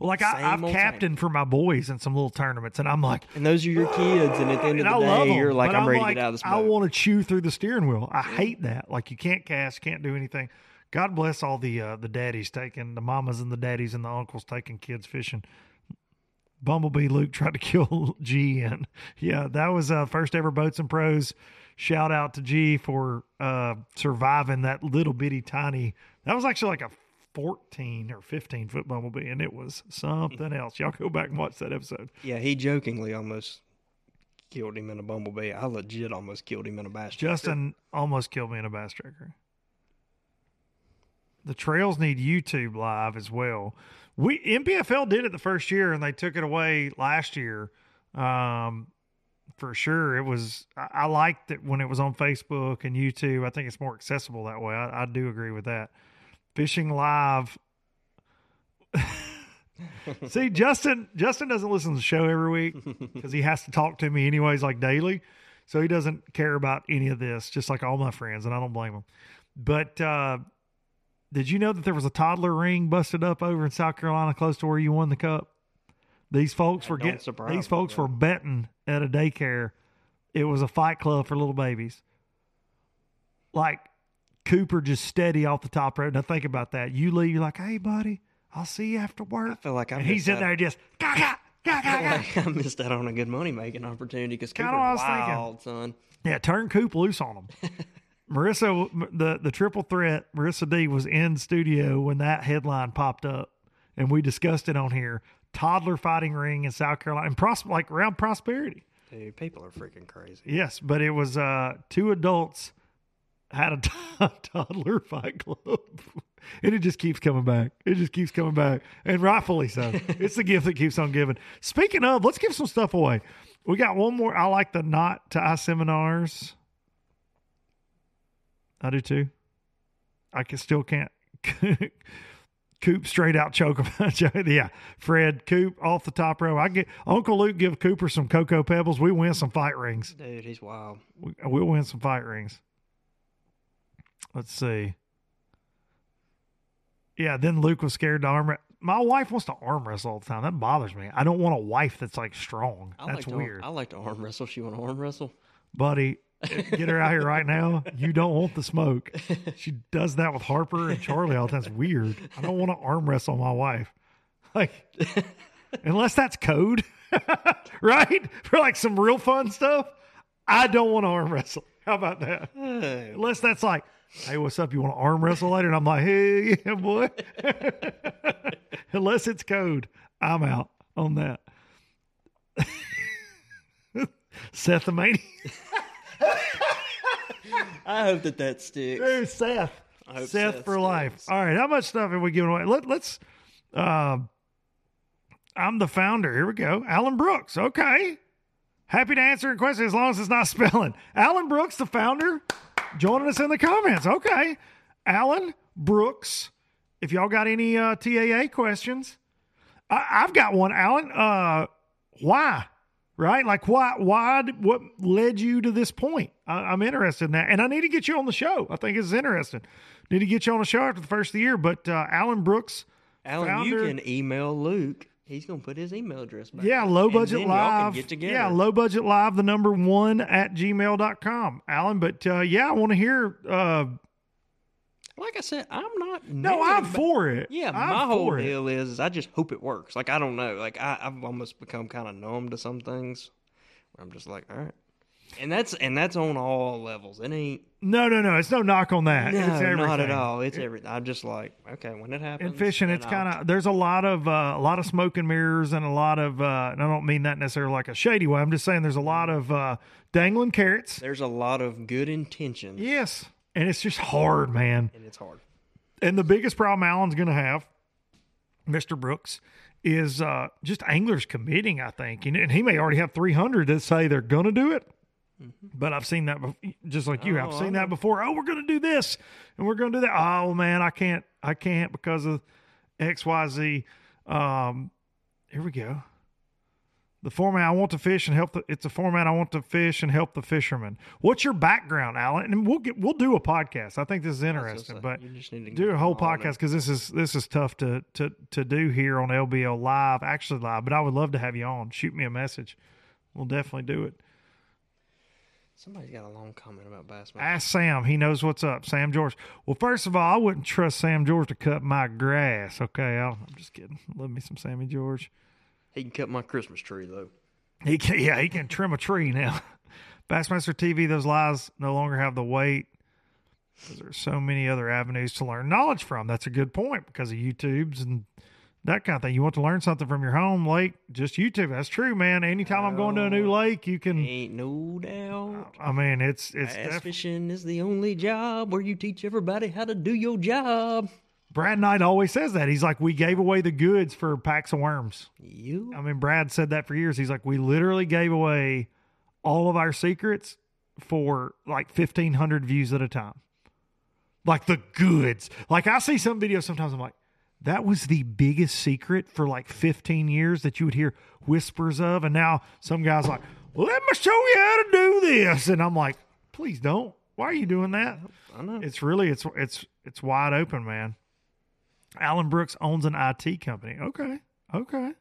like I, old captained for my boys in some little tournaments, and I'm like, And those are your kids, and at the end of the day, them, you're like, but I'm ready like, to get out of this. Boat. I want to chew through the steering wheel. I hate that. Like you can't cast, can't do anything. God bless all the uh, the daddies taking the mamas and the daddies and the uncles taking kids fishing. Bumblebee Luke tried to kill G in. Yeah, that was uh, first ever boats and pros. Shout out to G for uh, surviving that little bitty tiny. That was actually like a 14 or 15 foot bumblebee, and it was something else. Y'all go back and watch that episode. Yeah, he jokingly almost killed him in a bumblebee. I legit almost killed him in a bass. tracker. Justin almost killed me in a bass tracker. The trails need YouTube live as well. We NPFL did it the first year and they took it away last year. Um, for sure, it was. I, I liked it when it was on Facebook and YouTube. I think it's more accessible that way. I, I do agree with that. Fishing live. See, Justin. Justin doesn't listen to the show every week because he has to talk to me anyways, like daily. So he doesn't care about any of this, just like all my friends, and I don't blame him. But uh, did you know that there was a toddler ring busted up over in South Carolina, close to where you won the cup? These folks That were getting these folks were betting at a daycare. It was a fight club for little babies. Like Cooper just steady off the top rope. Now think about that. You leave, you're like, hey buddy, I'll see you after work. I feel like I and he's in out- there just ga ga ga ga I feel like I missed out on a good money making opportunity because Cooper's what thinking. wild, son. Yeah, turn Coop loose on him. Marissa, the the triple threat, Marissa D was in studio when that headline popped up, and we discussed it on here. Toddler fighting ring in South Carolina, and pros- like around prosperity. Dude, people are freaking crazy. Yes, but it was uh two adults had a t- toddler fight club, and it just keeps coming back. It just keeps coming back, and rightfully so. it's the gift that keeps on giving. Speaking of, let's give some stuff away. We got one more. I like the not to eye seminars. I do too. I can still can't. Coop straight out choke him. yeah, Fred Coop off the top row. I get Uncle Luke give Cooper some cocoa pebbles. We win some fight rings. Dude, he's wild. We, we'll win some fight rings. Let's see. Yeah, then Luke was scared to arm. My wife wants to arm wrestle all the time. That bothers me. I don't want a wife that's like strong. I that's like weird, I like to arm wrestle. She want to arm wrestle? buddy. Get her out here right now. You don't want the smoke. She does that with Harper and Charlie all the time. It's weird. I don't want to arm wrestle my wife. Like, unless that's code, right? For like some real fun stuff, I don't want to arm wrestle. How about that? Unless that's like, hey, what's up? You want to arm wrestle later? And I'm like, hey, yeah, boy. Unless it's code, I'm out on that. Seth the Mania. I hope that that sticks. Dude, Seth. I hope Seth, Seth for life. All right, how much stuff have we given away? Let, let's. Uh, I'm the founder. Here we go. Alan Brooks. Okay. Happy to answer a question as long as it's not spelling. Alan Brooks, the founder, joining us in the comments. Okay. Alan Brooks. If y'all got any uh, TAA questions, I, I've got one. Alan, uh, why? Right? Like, why? Why? What led you to this point? I, I'm interested in that, and I need to get you on the show. I think it's interesting. Need to get you on the show after the first of the year. But uh, Alan Brooks, Alan, founder- you can email Luke. He's gonna put his email address back. yeah, low budget then y'all can live. Get together. Yeah, low budget live. The number one at gmail.com. Alan, but uh, yeah, I want to hear. Uh, Like I said, I'm not. no, I'm about- for it. Yeah, I'm my whole deal is, is I just hope it works. Like I don't know. Like I, I've almost become kind of numb to some things. Where I'm just like, all right, and that's and that's on all levels. It ain't No, no, no. It's no knock on that. no, it's everything. not at all. It's everything. I'm just like, okay, when it happens. in fishing it's kind of there's a lot of uh, a lot of smoke and mirrors and a lot of uh, and i don't mean that necessarily like a shady way i'm just saying there's a lot of uh, dangling carrots There's a lot of good intentions. yes and it's just hard man and it's hard. and the biggest problem alan's going to have mr brooks is uh, just anglers committing i think and, and he may already have 300 that say they're going to do it but I've seen that bef- just like you. I've Oh, seen I that before. Oh, we're going to do this and we're going to do that. Oh man, I can't. I can't because of X, Y, Z. Um, here we go. The format I want to fish and help the it's a format I want to fish and help the fishermen. What's your background, Alan? And we'll get we'll do a podcast. I think this is interesting, but you just need to do a whole them all in. podcast because this is this is tough to to to do here on LBL live, actually live. But I would love to have you on. Shoot me a message. We'll definitely do it. Somebody's got a long comment about Bassmaster. Ask Sam. He knows what's up. Sam George. Well, first of all, I wouldn't trust Sam George to cut my grass. Okay, I'll, I'm just kidding. Love me some Sammy George. He can cut my Christmas tree though. He can, yeah, he can trim a tree now. Bassmaster TV, those lies no longer have the weight. There's so many other avenues to learn knowledge from. That's a good point because of YouTube's and that kind of thing. You want to learn something from your home lake, just YouTube. That's true, man. Anytime I'm going to a new lake, you can. Ain't no doubt. I mean, it's it's Bass def- fishing is the only job where you teach everybody how to do your job. Brad Knight always says that. He's like, we gave away the goods for packs of worms. You I mean, Brad said that for years. He's like, we literally gave away all of our secrets for like 1,500 views at a time. Like the goods. Like I see some videos sometimes, I'm like, that was the biggest secret for like 15 years that you would hear whispers of. And now some guy's like, let me show you how to do this. And I'm like, please don't. Why are you doing that? I know. It's really, it's, it's, it's wide open, man. Alan Brooks owns an IT company. Okay. Okay.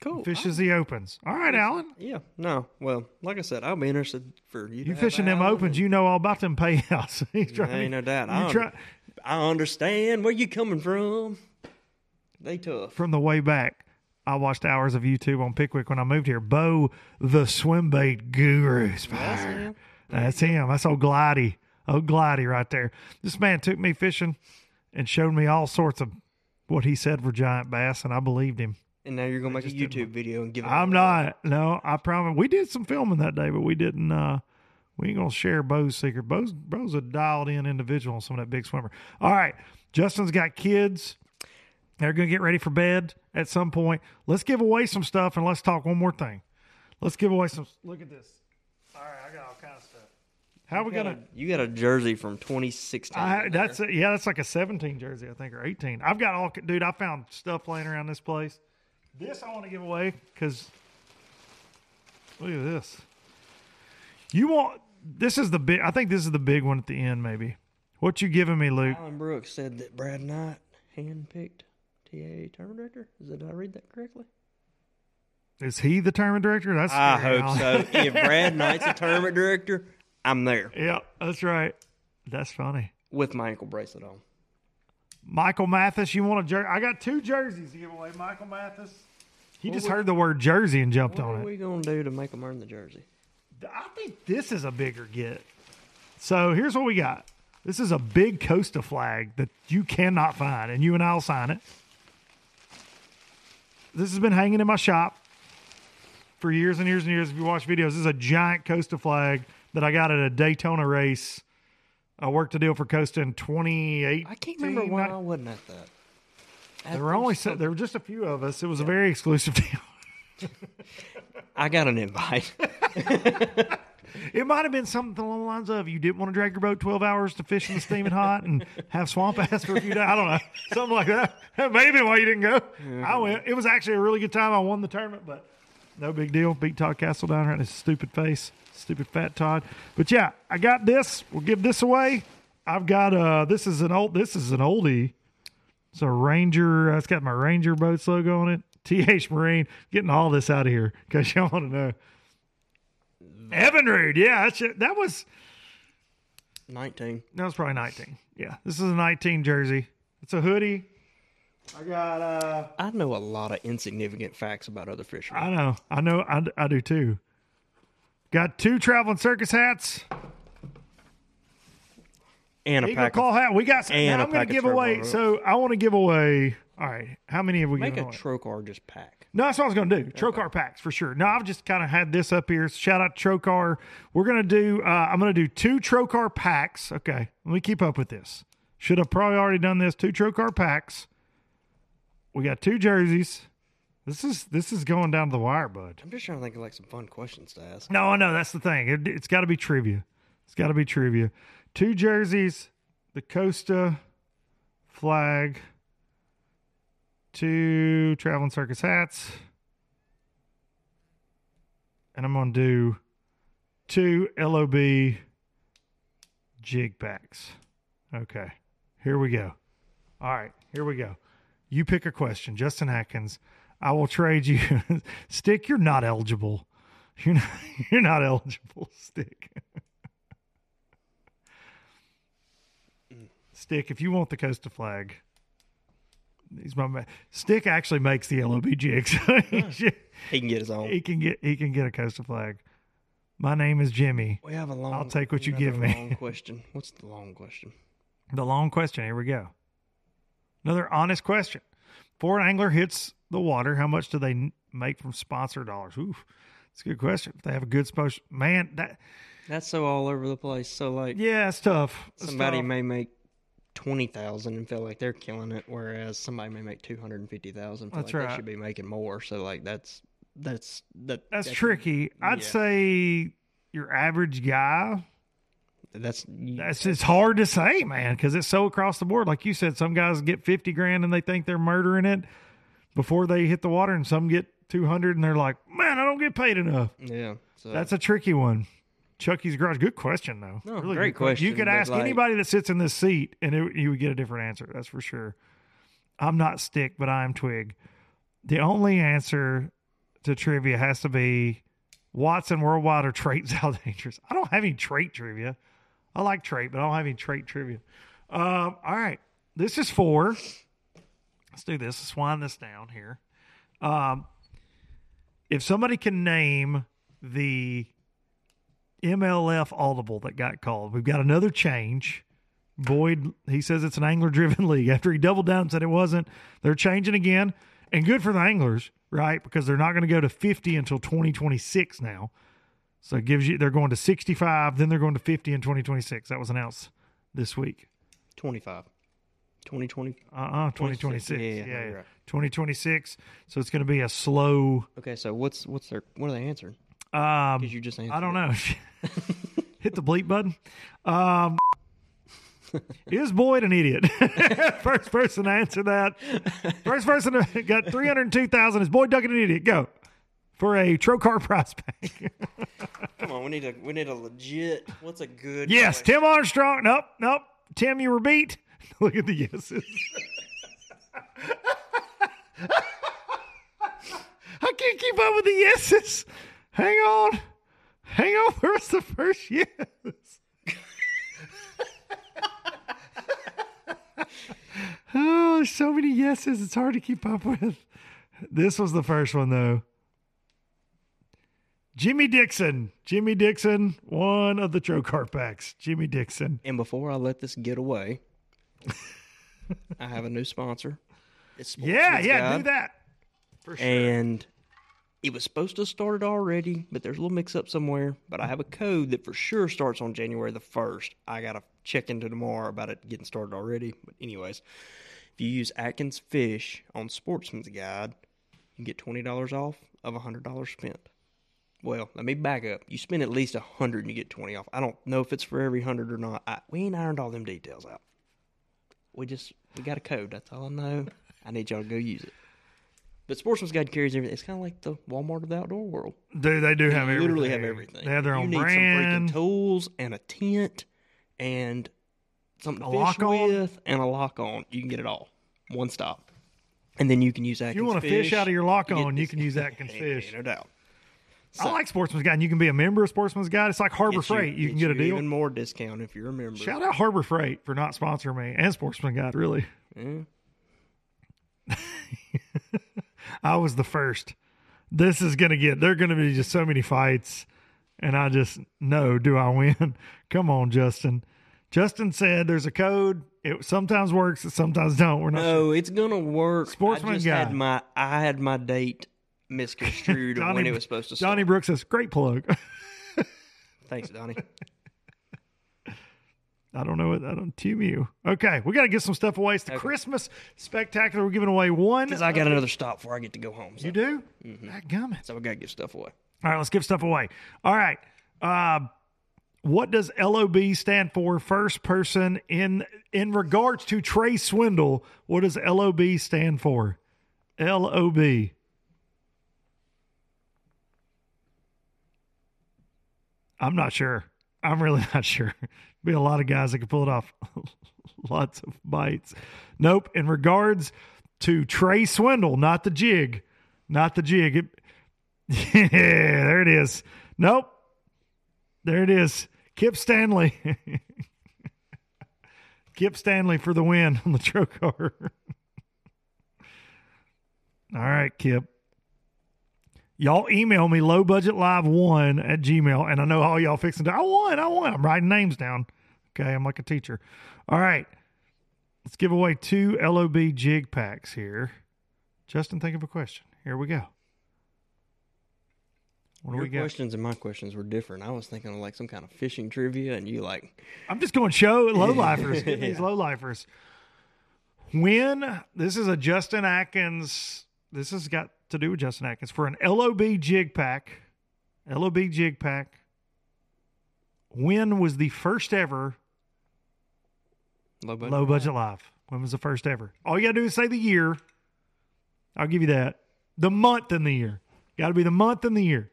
cool. Fishes the opens. All right, Alan. Yeah, no. Well, like I said, I'll be interested for you. You fishing them opens, you know all about them payouts. He's trying- Ain't no doubt. you I, try- I understand where you're coming from. They tough. from the way back. I watched hours of YouTube on Pickwick when I moved here. Bo, the swim bait guru. That's him. That's him. That's old Glidey. Old Glidey right there. This man took me fishing and showed me all sorts of what he said were giant bass, and I believed him. And now you're gonna make a just didn't- YouTube video and give it. I'm away. not. No, I promise. We did some filming that day, but we didn't. uh We ain't gonna share Bo's secret. Bo's Bo's a dialed in individual on some of that big swimmer. All right, Justin's got kids. They're gonna get ready for bed at some point. Let's give away some stuff and let's talk one more thing. Let's give away some. Look at this. All right, I got all kinds of stuff. How we got gonna? a- You got a jersey from 2016. I, that's a, yeah, that's like a 17 jersey, I think, or 18. I've got all, dude. I found stuff laying around this place. This I want to give away because look at this. You want this is the big. I think this is the big one at the end, maybe. What you giving me, Luke? Alan Brooks said that Brad Knight handpicked TA tournament director. Is that, did I read that correctly? Is he the tournament director? That's I scary, hope Alan. so. if Brad Knight's a tournament director, I'm there yeah, that's right. That's funny. with my ankle bracelet on. Michael Mathis, you want a jersey? I got two jerseys to give away. Michael Mathis. He just heard the word jersey and jumped on it. What are it. we gonna do to make him earn the jersey? I think this is a bigger get. So here's what we got. This is a big Costa flag that you cannot find, and you and I'll sign it. This has been hanging in my shop for years and years and years. If you watch videos, this is a giant Costa flag that I got at a Daytona race. I worked a deal for Costa in 2018. I can't remember why I wasn't at that. There were only se- there were just a few of us. It was a very exclusive deal. I got an invite. It might have been something along the lines of you didn't want to drag your boat 12 hours to fish in the steaming hot and have swamp ass for a few days. I don't know. Something like that. That may have been why you didn't go. I went. It was actually a really good time. I won the tournament, but no big deal. Beat Todd Castledine here in his stupid face. Stupid fat Todd. But yeah, I got this. We'll give this away. I've got uh this is an old this is an oldie. It's a Ranger. Uh, it's got my Ranger boats logo on it. TH Marine. Getting all this out of here because y'all want to know. Evinrude. Yeah, that's it. that was 19. that was probably 19. Yeah, this is a 19 jersey. It's a hoodie. I got uh I know a lot of insignificant facts about other fishermen. I know. I know I, I do too. Got two traveling circus hats. And a Eagle pack call of, hat. We got some. and now a I'm going to give away. turbo So I want to give away. All right. How many have we got? make a given away? Trokar just pack. No, that's what I was going to do. Trokar packs for sure. No, I've just kind of had this up here. Shout out to Trokar. We're going to do, uh, I'm going to do two Trokar packs. Okay. Let me keep up with this. Should have probably already done this. Two Trokar packs. We got two jerseys. This is this is going down to the wire, bud. I'm just trying to think of like some fun questions to ask. No, I know that's the thing. It, it's got to be trivia. It's got to be trivia. Two jerseys, the Costa flag, two traveling circus hats, and I'm to do two LOB jig backs. Okay, here we go. All right, here we go. You pick a question, Justin Atkins. I will trade you. Stick, you're not eligible. You're not, you're not eligible, Stick. Stick, if you want the Costa flag, he's my man. Stick actually makes the LOB jigs. he, He can get his own. he can get he can get a Costa flag. My name is Jimmy. We have a long. I'll take what you give me. Long question. What's the long question? The long question. Here we go. Another honest question. Before an angler hits the water, how much do they make from sponsor dollars? Oof, it's a good question. If they have a good sponsor, man, that That's so all over the place. So like yeah, it's tough. It's somebody tough. may make twenty thousand and feel like they're killing it, whereas somebody may make two hundred and fifty thousand. That's like right. They should be making more. So like that's that's that. That's tricky. I'd say your average guy. That's That's it's hard to say, man, because it's so across the board. Like you said, some guys get fifty grand and they think they're murdering it before they hit the water, and some get two hundred and they're like, "Man, I don't get paid enough." yeah. So That's a tricky one. Chucky's garage. Good question, though. No, Really great question. You could ask like- anybody that sits in this seat, and it, you would get a different answer. That's for sure. I'm not stick, but I'm twig. The only answer to trivia has to be Watson worldwide or traits how dangerous. I don't have any trait trivia. I like trait, but I don't have any trait trivia. Um, all right, this is four. Let's do this. Let's wind this down here. Um, if somebody can name the MLF audible that got called, we've got another change. Boyd, he says it's an angler driven league. After he doubled down and said it wasn't, they're changing again. And good for the anglers, right? Because they're not going to go to 50 until 2026 now. So it gives you, they're going to 65, then they're going to 50 in 2026. That was announced this week. 25. 2020. Uh uh 2026. Yeah, Yeah, yeah, yeah, right. 2026. So it's going to be a slow. Okay, so what's what's their what are they answering? Um, you just. I don't know. Hit the bleep button. Um, is Boyd an idiot? First person to answer that. First person to got three hundred two thousand. Is Boyd Duckett an idiot? Go for a Trokar prize pack. Come on, we need a we need a legit. What's a good? yes, question? Tim Armstrong. Nope, nope. Tim, you were beat. Look at the yeses. I can't keep up with the yeses. Hang on. Hang on. Where's the first yes? oh, there's so many yeses. It's hard to keep up with. This was the first one, though. Jimmy Dixon. Jimmy Dixon, one of the Trokar packs. Jimmy Dixon. And before I let this get away, I have a new sponsor. Yeah, yeah, Guide. do that. For sure. And it was supposed to start started already, but there's a little mix up somewhere. But I have a code that for sure starts on January the 1st. I got to check into tomorrow about it getting started already. But, anyways, if you use Atkins Fish on Sportsman's Guide, you get $20 off of $100 spent. Well, let me back up. You spend at least a 100 and you get 20 off. I don't know if it's for every 100 or not. I, we ain't ironed all them details out. We just, we got a code. That's all I know. I need y'all to go use it. But Sportsman's Guide carries everything. It's kind of like the Walmart of the outdoor world. Dude, they do have They everything. literally have everything. They have their own you own need some freaking tools and a tent and something to A fish with and a lock on. You can get it all. One stop. And then you can use Atkins you want to fish out of your lock on, you can use Atkins Fish. No doubt. I like Sportsman's Guide. And you can be a member of Sportsman's Guide. It's like Harbor Gets you- Freight. You can get a deal. Even more discount if you're a member. Shout out Harbor Freight for not sponsoring me and Sportsman's Guide, really. Yeah. I was the first. This is going to get, there are going to be just so many fights. And I just know, do I win? Come on, Justin. Justin said there's a code. It sometimes works, it sometimes don't. We're not sure. No, it's gonna work. Sportsman I just Guide. had my I had my date misconstrued when it was supposed to start. Johnny Brooks says, great plug. Thanks, Donnie. I don't know what I don't team you. Okay, we got to get some stuff away. It's the Christmas spectacular. We're giving away one. Because I got another stop before I get to go home. So, You do? Mm-hmm. Dadgummit. so we gotta give stuff away. All right, let's give stuff away. All right. Uh, what does LOB stand for? First person in in regards to Trey Swindle. What does LOB stand for? LOB. I'm not sure. I'm really not sure. Be a lot of guys that could pull it off. Lots of bites. Nope. In regards to Trey Swindle, not the jig, not the jig. It, yeah, there it is. Nope. There it is. Kip Stanley. Kip Stanley for the win on the Trokar. All right, Kip. Y'all email me low budget live one at Gmail, and I know all y'all fixing to. I won, I won. I'm writing names down. Okay, I'm like a teacher. All right, let's give away two LOB jig packs here. Justin, think of a question. Here we go. What Your we got? questions and my questions were different. I was thinking of like some kind of fishing trivia, and you like I'm just going show low lifers. Get these low lifers. When this is a Justin Atkins, this has got to do with Justin Atkins for an LOB jig pack. LOB jig pack. When was the first ever low budget. low budget live? When was the first ever? All you gotta do is say the year. I'll give you that. The month and the year. Got to be the month and the year.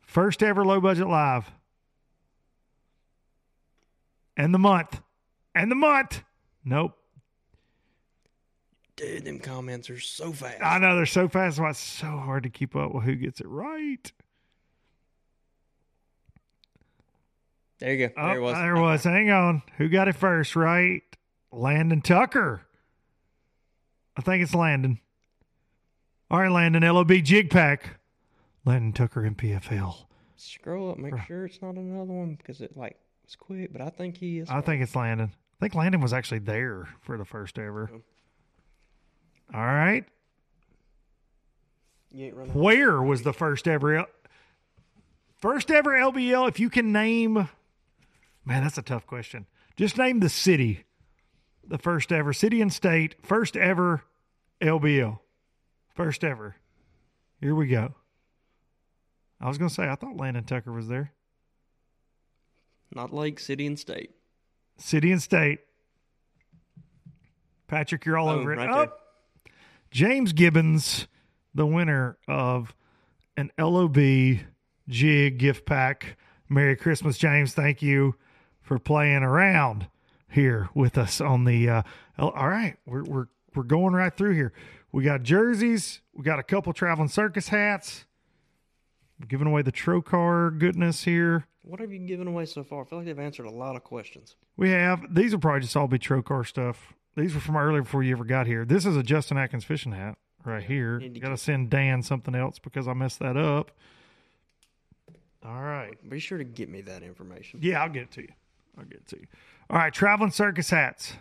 First ever low budget live. And the month. And the month. Nope. Dude, them comments are so fast. I know they're so fast. Why it's so hard to keep up with who gets it right. there you go. Oh, there it oh, was. There it was. Hang on. Who got it first, right? Landon Tucker. I think it's Landon. All right, Landon, LOB Jig Pack. Landon Tucker in PFL. Scroll up, make sure it's not another one because it like was quick. But I think he is. I think it's Landon. I think Landon was actually there for the first ever. All right. You ain't running. Where was the first ever L- first ever LBL? If you can name, man, that's a tough question. Just name the city, the first ever city and state, first ever LBL, first ever. Here we go. I was gonna say I thought Landon Tucker was there. Not like City and State. City and state. Patrick, you're all Boom, over it. right Oh. James Gibbons, the winner of an LOB jig gift pack. Merry Christmas, James. Thank you for playing around here with us on the. Uh, all right, we're we're we're going right through here. We got jerseys. We got a couple traveling circus hats. We're giving away the Trokar goodness here. What have you given away so far? I feel like they've answered a lot of questions. We have these will probably just all be Trokar stuff. These were from earlier before you ever got here. This is a Justin Atkins fishing hat right here. Got to send Dan something else because I messed that up. All right. Be sure to get me that information. Yeah, I'll get it to you. I'll get it to you. All right, traveling circus hats.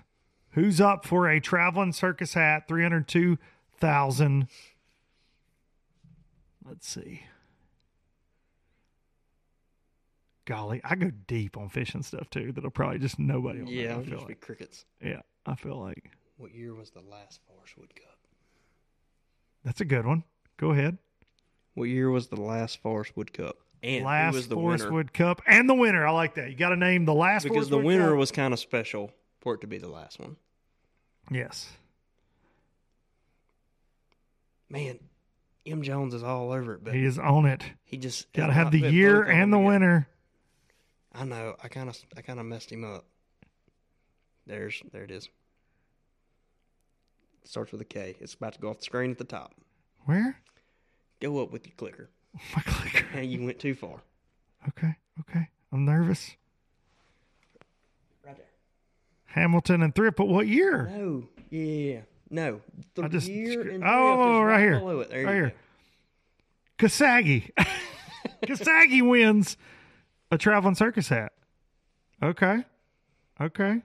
Who's up for a traveling circus hat? Three hundred two thousand. Let's see. Golly, I go deep on fishing stuff too. That'll probably just nobody. Will know, Yeah, I it'll feel just be like. crickets. Yeah, I feel like What year was the last Forrest Wood Cup? that's a good one. Go ahead. What year was the last Forrest Wood Cup? And last was the Forrest winner? Wood Cup and the winner. I like that. You got to name the last because Forrest the winner Cup. was kind of special for it to be the last one. yes. Man, M. Jones is all over it, but He is on it. he just Got to have the year and the winner. I know. I kind of, I kind of messed him up. There's, there it is. Starts with a K. It's about to go off the screen at the top. Where? Go up with your clicker. My clicker. And you went too far. Okay. Okay. I'm nervous. Right there. Hamilton and Thrift, but what year? No. Yeah. No. The I just year and oh, right here. below it. There right you here. Kasagi. Kasagi wins a traveling circus hat. Okay. Okay.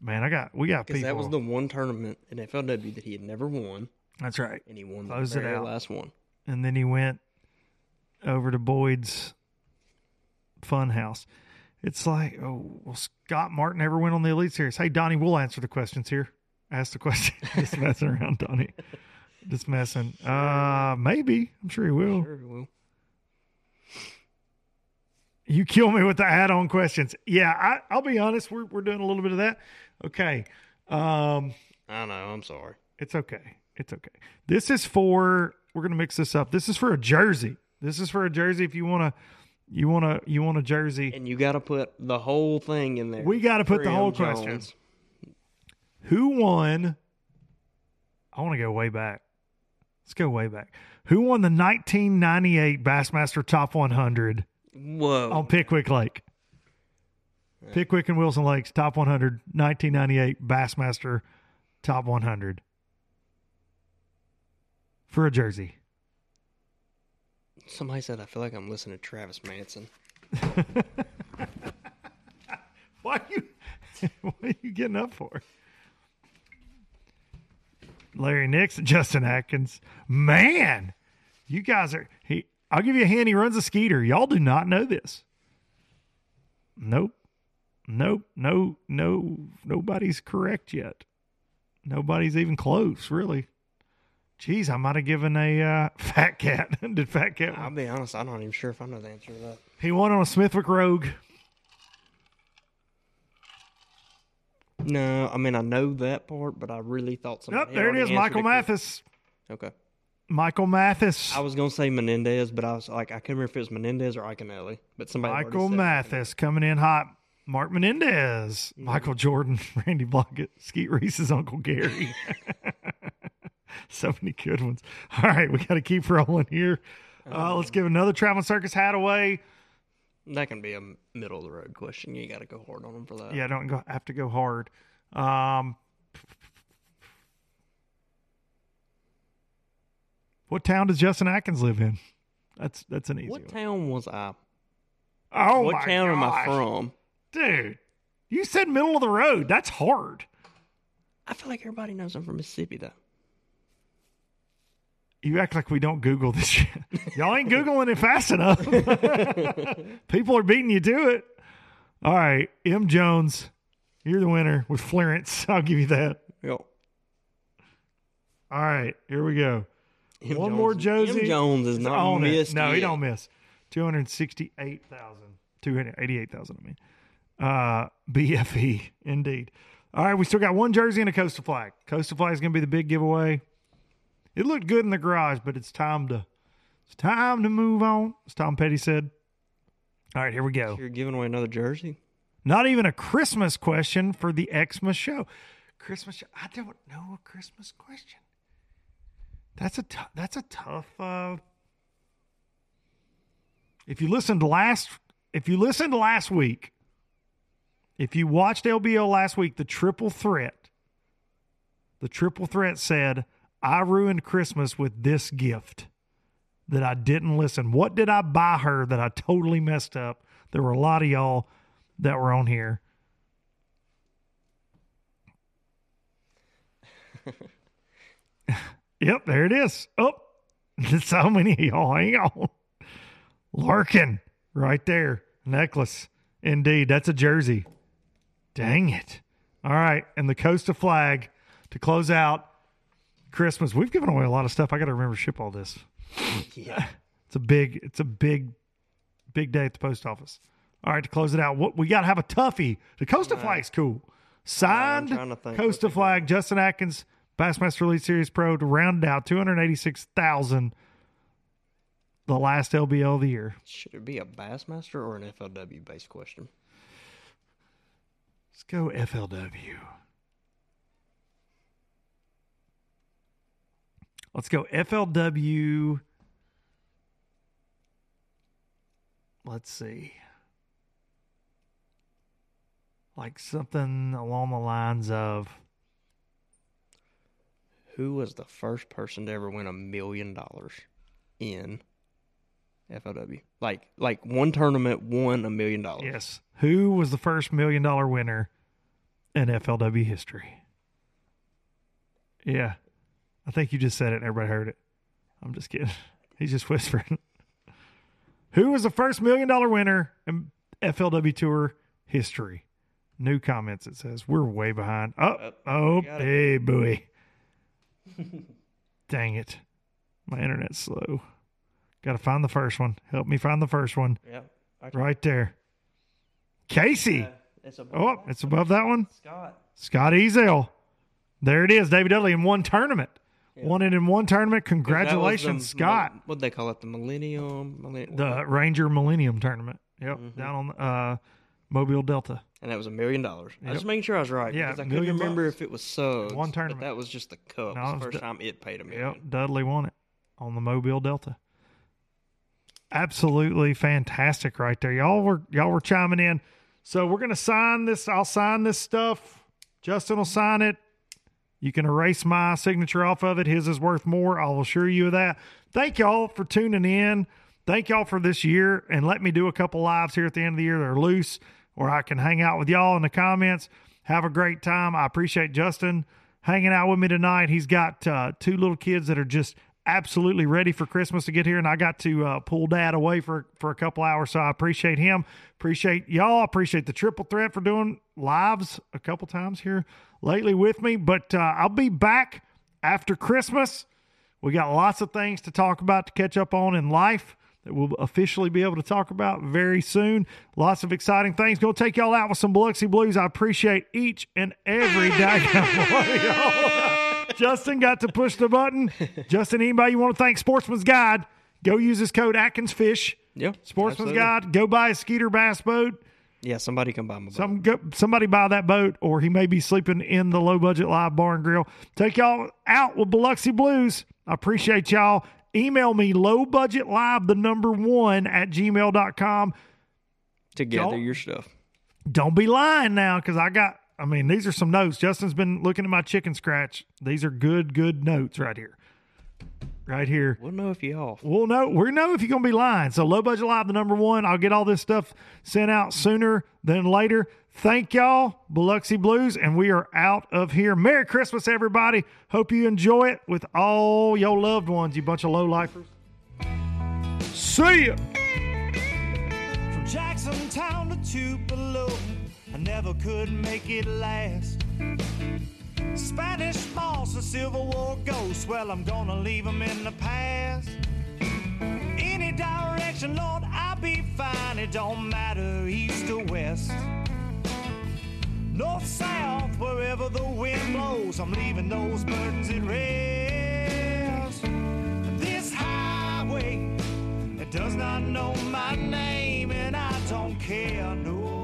Man, I got we got Because people. that was the one tournament in FLW that he had never won, That's right. and he won Close the very last one. And then he went over to Boyd's Fun House. It's like, oh, well, Scott Martin ever went on the Elite Series? Hey, Donnie, we'll answer the questions here. Ask the question. Just messing around, Donnie. Just messing. Uh, maybe. I'm sure he will. Sure, he will. You kill me with the add-on questions. Yeah, I, I'll be honest. We're we're doing a little bit of that. Okay. Um, I know. I'm sorry. It's okay. It's okay. This is for we're gonna mix this up. This is for a jersey. This is for a jersey. If you want to, you want to, you want a jersey. And you got to put the whole thing in there. We gotta put the whole. Jones. Who won? I want to go way back. Let's go way back. Who won the 1998 Bassmaster Top 100 Whoa. on Pickwick Lake? Pickwick and Wilson Lakes Top 100 1998 Bassmaster Top 100 for a jersey. Somebody said I feel like I'm listening to Travis Manson. Why are you what are you getting up for? Larry Nix and Justin Atkins. Man, you guys are he I'll give you a hand. he runs a skeeter. Y'all do not know this. Nope. Nope. No, no, nobody's correct yet. Nobody's even close, really. Jeez, I might have given a uh, fat cat. Did fat cat? I'll be honest, I'm not even sure if I know the answer to that. He won on a Smithwick Rogue. No, I mean I know that part, but I really thought somebody. Yep, there it is. Michael. Mathis. Okay. Michael Mathis. I was gonna say Menendez, but I was like, I couldn't remember if it was Menendez or Iaconelli. But somebody. Michael Mathis coming in hot. Mark Menendez, Michael Jordan, Randy Blaukat, Skeet Reese's Uncle Gary. so many good ones. All right, we got to keep rolling here. Uh, let's give another traveling circus hat away. That can be a middle of the road question. You got to go hard on them for that. Yeah, don't go, have to go hard. Um, what town does Justin Atkins live in? That's that's an easy What one. town was I? Oh what my town am I from? dude? You said middle of the road. That's hard. I feel like everybody knows I'm from Mississippi, though. You act like we don't Google this shit. Y'all ain't Googling it fast enough. People are beating you to it. All right, M. Jones, you're the winner with Florence. I'll give you that. Yo, All right, here we go. M. One Jones, more Josie. M. Jones is not missed. No, he don't miss. 268,000. 288,000, I mean. Uh, BFE, indeed. All right, we still got one jersey and a Costa flag. Costa flag is going to be the big giveaway. It looked good in the garage, but it's time to it's time to move on, as Tom Petty said. All right, here we go. You're giving away another jersey. Not even a Christmas question for the Xmas show. Christmas show. I don't know a Christmas question. That's a that's a tough. Uh, if you listened last, if you listened last week, if you watched LBL last week, the triple threat, the triple threat said, "I ruined Christmas with this gift." That I didn't listen. What did I buy her that I totally messed up? There were a lot of y'all that were on here. yep, there it is. Oh, so many of oh, y'all. Hang on. Larkin, right there. Necklace. Indeed, that's a jersey. Dang it. All right. And the Costa flag to close out Christmas. We've given away a lot of stuff. I got to remember to ship all this. Yeah. It's a big, it's a big, big day at the post office. All right, to close it out, what we got to have a toughie. The Costa flag's cool. Signed. Costa flag, Justin Atkins, Bassmaster Elite Series Pro to round out two hundred eighty-six thousand. The last LBL of the year. Should it be a Bassmaster or an FLW based question? Let's go FLW. Let's go FLW. Let's see. Like something along the lines of Who was the first person to ever win a million dollars in FLW? Like, like one tournament won a million dollars. yes, who was the first million dollar winner in FLW history? Yeah. I think you just said it and everybody heard it. I'm just kidding. He's just whispering. Who was the first million dollar winner in FLW Tour history? New comments. It says we're way behind. Oh, oh, oh got hey, boy. Dang it, my internet's slow. Got to find the first one. Help me find the first one. Yeah. I- Right there, Casey. It's a Oh, it's above that one. Scott. Scott Ezel. There it is, David Dudley in one tournament. Won it in one tournament. Was the Congratulations, Scott. What'd they call it? The Millennium. Millennium The Ranger Millennium Tournament. Yep, Mm-hmm. down on uh, Mobile Delta. And that was a million dollars. I was Yep. just making sure I was right. Yeah, because I couldn't million remember bucks. if it was subs. One but tournament. that was just the cup. No, the first time it paid a million. Yep, Dudley won it on the Mobile Delta. Absolutely fantastic right there. Y'all were y'all were chiming in. So we're gonna sign this. I'll sign this stuff. Justin will sign it. You can erase my signature off of it. His is worth more. I'll assure you of that. Thank y'all for tuning in. Thank y'all for this year and let me do a couple lives here at the end of the year They're loose where I can hang out with y'all in the comments. Have a great time. I appreciate Justin hanging out with me tonight. He's got uh, two little kids that are just absolutely ready for Christmas to get here, and I got to uh, pull dad away for for a couple hours. So I appreciate him. Appreciate y'all. Appreciate the triple threat for doing lives a couple times here lately with me. But uh, I'll be back after Christmas. We got lots of things to talk about to catch up on in life that we'll officially be able to talk about very soon. Lots of exciting things. Go take y'all out with some Biloxi Blues. I appreciate each and every daggone one of y'all. Justin got to push the button. Justin, anybody you want to thank Sportsman's Guide, go use this code AtkinsFish. Yeah. Sportsman's absolutely. Guide. Go buy a Skeeter Bass boat. Yeah, somebody come buy my boat. Some go, somebody buy that boat, or he may be sleeping in the low budget live bar and grill. Take y'all out with Biloxi Blues. I appreciate y'all. Email me low budget live the number one at gmail.com. to gather Don't- your stuff. Don't be lying now, because I got I mean, these are some notes. Justin's been looking at my chicken scratch. These are good, good notes right here. Right here. We'll know if you off. We'll know. We know if you're gonna be lying. So low budget live, the number one. I'll get all this stuff sent out sooner than later. Thank y'all, Biloxi Blues, and we are out of here. Merry Christmas, everybody. Hope you enjoy it with all your loved ones. You bunch of low lifers. See ya. From Jackson Town to Tupelo, I never could make it last. Spanish moss and Civil War ghosts, well, I'm gonna leave 'em in the past. Any direction, Lord, I'll be fine. It don't matter, east or west. North, south, wherever the wind blows, I'm leaving those burdens at rest. This highway it does not know my name, and I don't care. No,